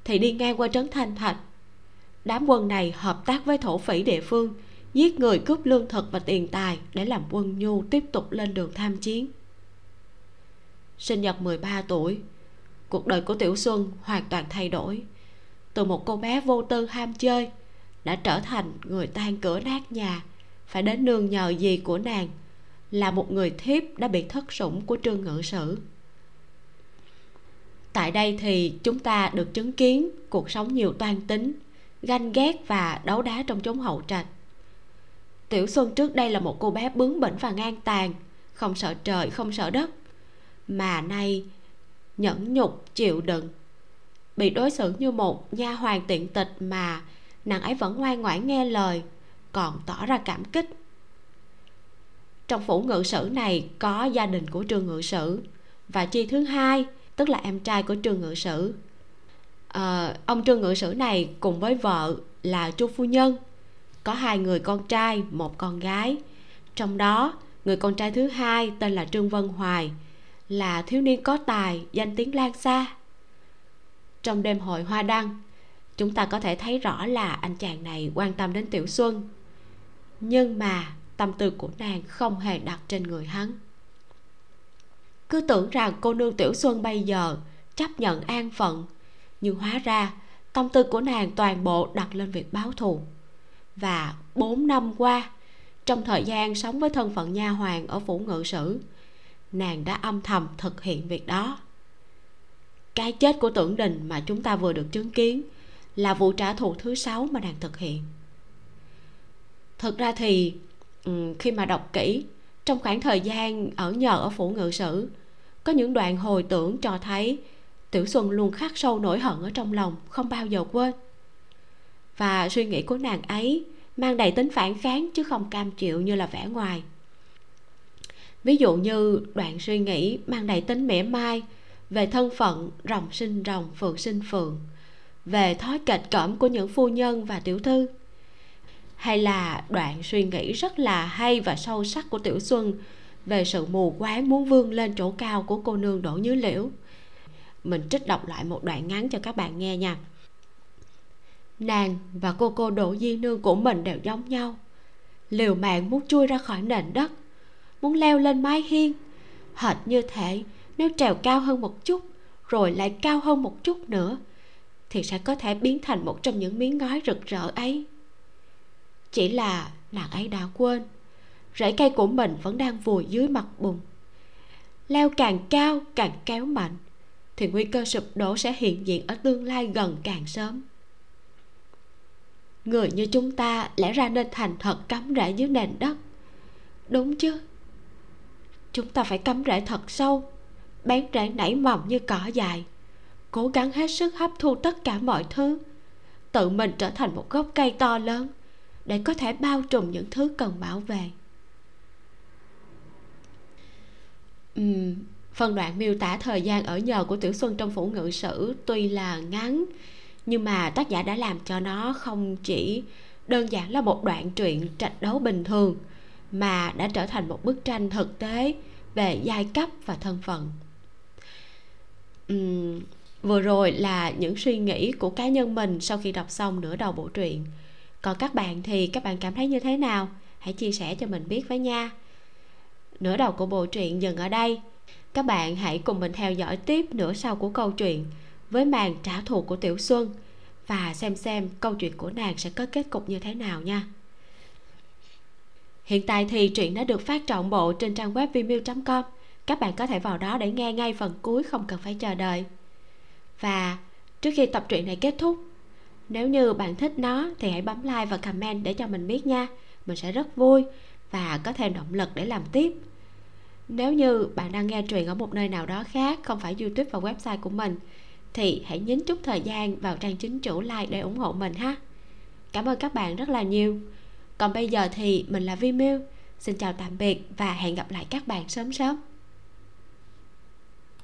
Thì đi ngang qua trấn thanh thạch. Đám quân này hợp tác với thổ phỉ địa phương, giết người cướp lương thực và tiền tài để làm quân nhu tiếp tục lên đường tham chiến. Sinh nhật 13 tuổi, cuộc đời của tiểu xuân hoàn toàn thay đổi từ một cô bé vô tư ham chơi, đã trở thành người tan cửa nát nhà. Phải đến nương nhờ gì của nàng là một người thiếp đã bị thất sủng của trương ngự sử. Tại đây thì chúng ta được chứng kiến cuộc sống nhiều toan tính, ganh ghét và đấu đá trong chốn hậu trạch. Tiểu xuân trước đây là một cô bé bướng bỉnh và ngang tàn, không sợ trời, không sợ đất, mà nay nhẫn nhục, chịu đựng bị đối xử như một nha hoàng tiện tịch mà nàng ấy vẫn ngoan ngoãn nghe lời còn tỏ ra cảm kích. Trong phủ ngự sử này có gia đình của trương ngự sử và chi thứ hai tức là em trai của trương ngự sử. À, ông trương ngự sử này cùng với vợ là chu phu nhân. Có hai người con trai một con gái. Trong đó người con trai thứ hai tên là trương vân hoài là thiếu niên có tài danh tiếng lan xa trong đêm hội hoa đăng. Chúng ta có thể thấy rõ là anh chàng này quan tâm đến tiểu xuân. Nhưng mà tâm tư của nàng không hề đặt trên người hắn. Cứ tưởng rằng cô nương tiểu xuân bây giờ chấp nhận an phận, nhưng hóa ra tâm tư của nàng toàn bộ đặt lên việc báo thù. Và bốn năm qua, trong thời gian sống với thân phận nha hoàng ở phủ ngự sử, nàng đã âm thầm thực hiện việc đó cái chết của tưởng đình mà chúng ta vừa được chứng kiến là vụ trả thù thứ sáu mà nàng thực hiện. Thực ra thì ừ, khi mà đọc kỹ, trong khoảng thời gian ở nhờ ở phủ ngự sử, có những đoạn hồi tưởng cho thấy tiểu xuân luôn khắc sâu nỗi hận ở trong lòng, không bao giờ quên. Và suy nghĩ của nàng ấy mang đầy tính phản kháng chứ không cam chịu như là vẻ ngoài. Ví dụ như đoạn suy nghĩ mang đầy tính mỉa mai về thân phận, rồng sinh rồng, phượng sinh phượng, về thói kệch cỡm của những phu nhân và tiểu thư. Hay là đoạn suy nghĩ rất là hay và sâu sắc của tiểu xuân về sự mù quáng muốn vươn lên chỗ cao của cô nương đỗ như liễu. Mình trích đọc lại một đoạn ngắn cho các bạn nghe nha. Nàng và cô cô đỗ di nương của mình đều giống nhau. Liều mạng muốn chui ra khỏi nền đất, muốn leo lên mái hiên, hệt như thể nếu trèo cao hơn một chút, rồi lại cao hơn một chút nữa, thì sẽ có thể biến thành một trong những miếng ngói rực rỡ ấy. Chỉ là nàng ấy đã quên, rễ cây của mình vẫn đang vùi dưới mặt bùn. Leo càng cao càng kéo mạnh, thì nguy cơ sụp đổ sẽ hiện diện ở tương lai gần càng sớm. Người như chúng ta lẽ ra nên thành thật cắm rễ dưới nền đất. Đúng chứ? Chúng ta phải cắm rễ thật sâu bén rễ nảy mầm như cỏ dài cố gắng hết sức hấp thu tất cả mọi thứ. Tự mình trở thành một gốc cây to lớn để có thể bao trùm những thứ cần bảo vệ. Uhm, phần đoạn miêu tả thời gian ở nhờ của tiểu xuân trong phủ ngự sử tuy là ngắn nhưng mà tác giả đã làm cho nó không chỉ đơn giản là một đoạn truyện trạch đấu bình thường mà đã trở thành một bức tranh thực tế về giai cấp và thân phận um, vừa rồi là những suy nghĩ của cá nhân mình sau khi đọc xong nửa đầu bộ truyện. Còn các bạn thì các bạn cảm thấy như thế nào? Hãy chia sẻ cho mình biết với nha. Nửa đầu của bộ truyện dừng ở đây. Các bạn hãy cùng mình theo dõi tiếp nửa sau của câu chuyện với màn trả thù của tiểu xuân và xem xem câu chuyện của nàng sẽ có kết cục như thế nào nha. Hiện tại thì truyện đã được phát trọn bộ trên trang web vimeo com các bạn có thể vào đó để nghe ngay phần cuối không cần phải chờ đợi. Và trước khi tập truyện này kết thúc, nếu như bạn thích nó thì hãy bấm like và comment để cho mình biết nha. Mình sẽ rất vui và có thêm động lực để làm tiếp. Nếu như bạn đang nghe truyện ở một nơi nào đó khác, không phải youtube và website của mình, thì hãy nhấn chút thời gian vào trang chính chủ like để ủng hộ mình ha. Cảm ơn các bạn rất là nhiều. Còn bây giờ thì mình là vi miu xin chào tạm biệt và hẹn gặp lại các bạn sớm sớm.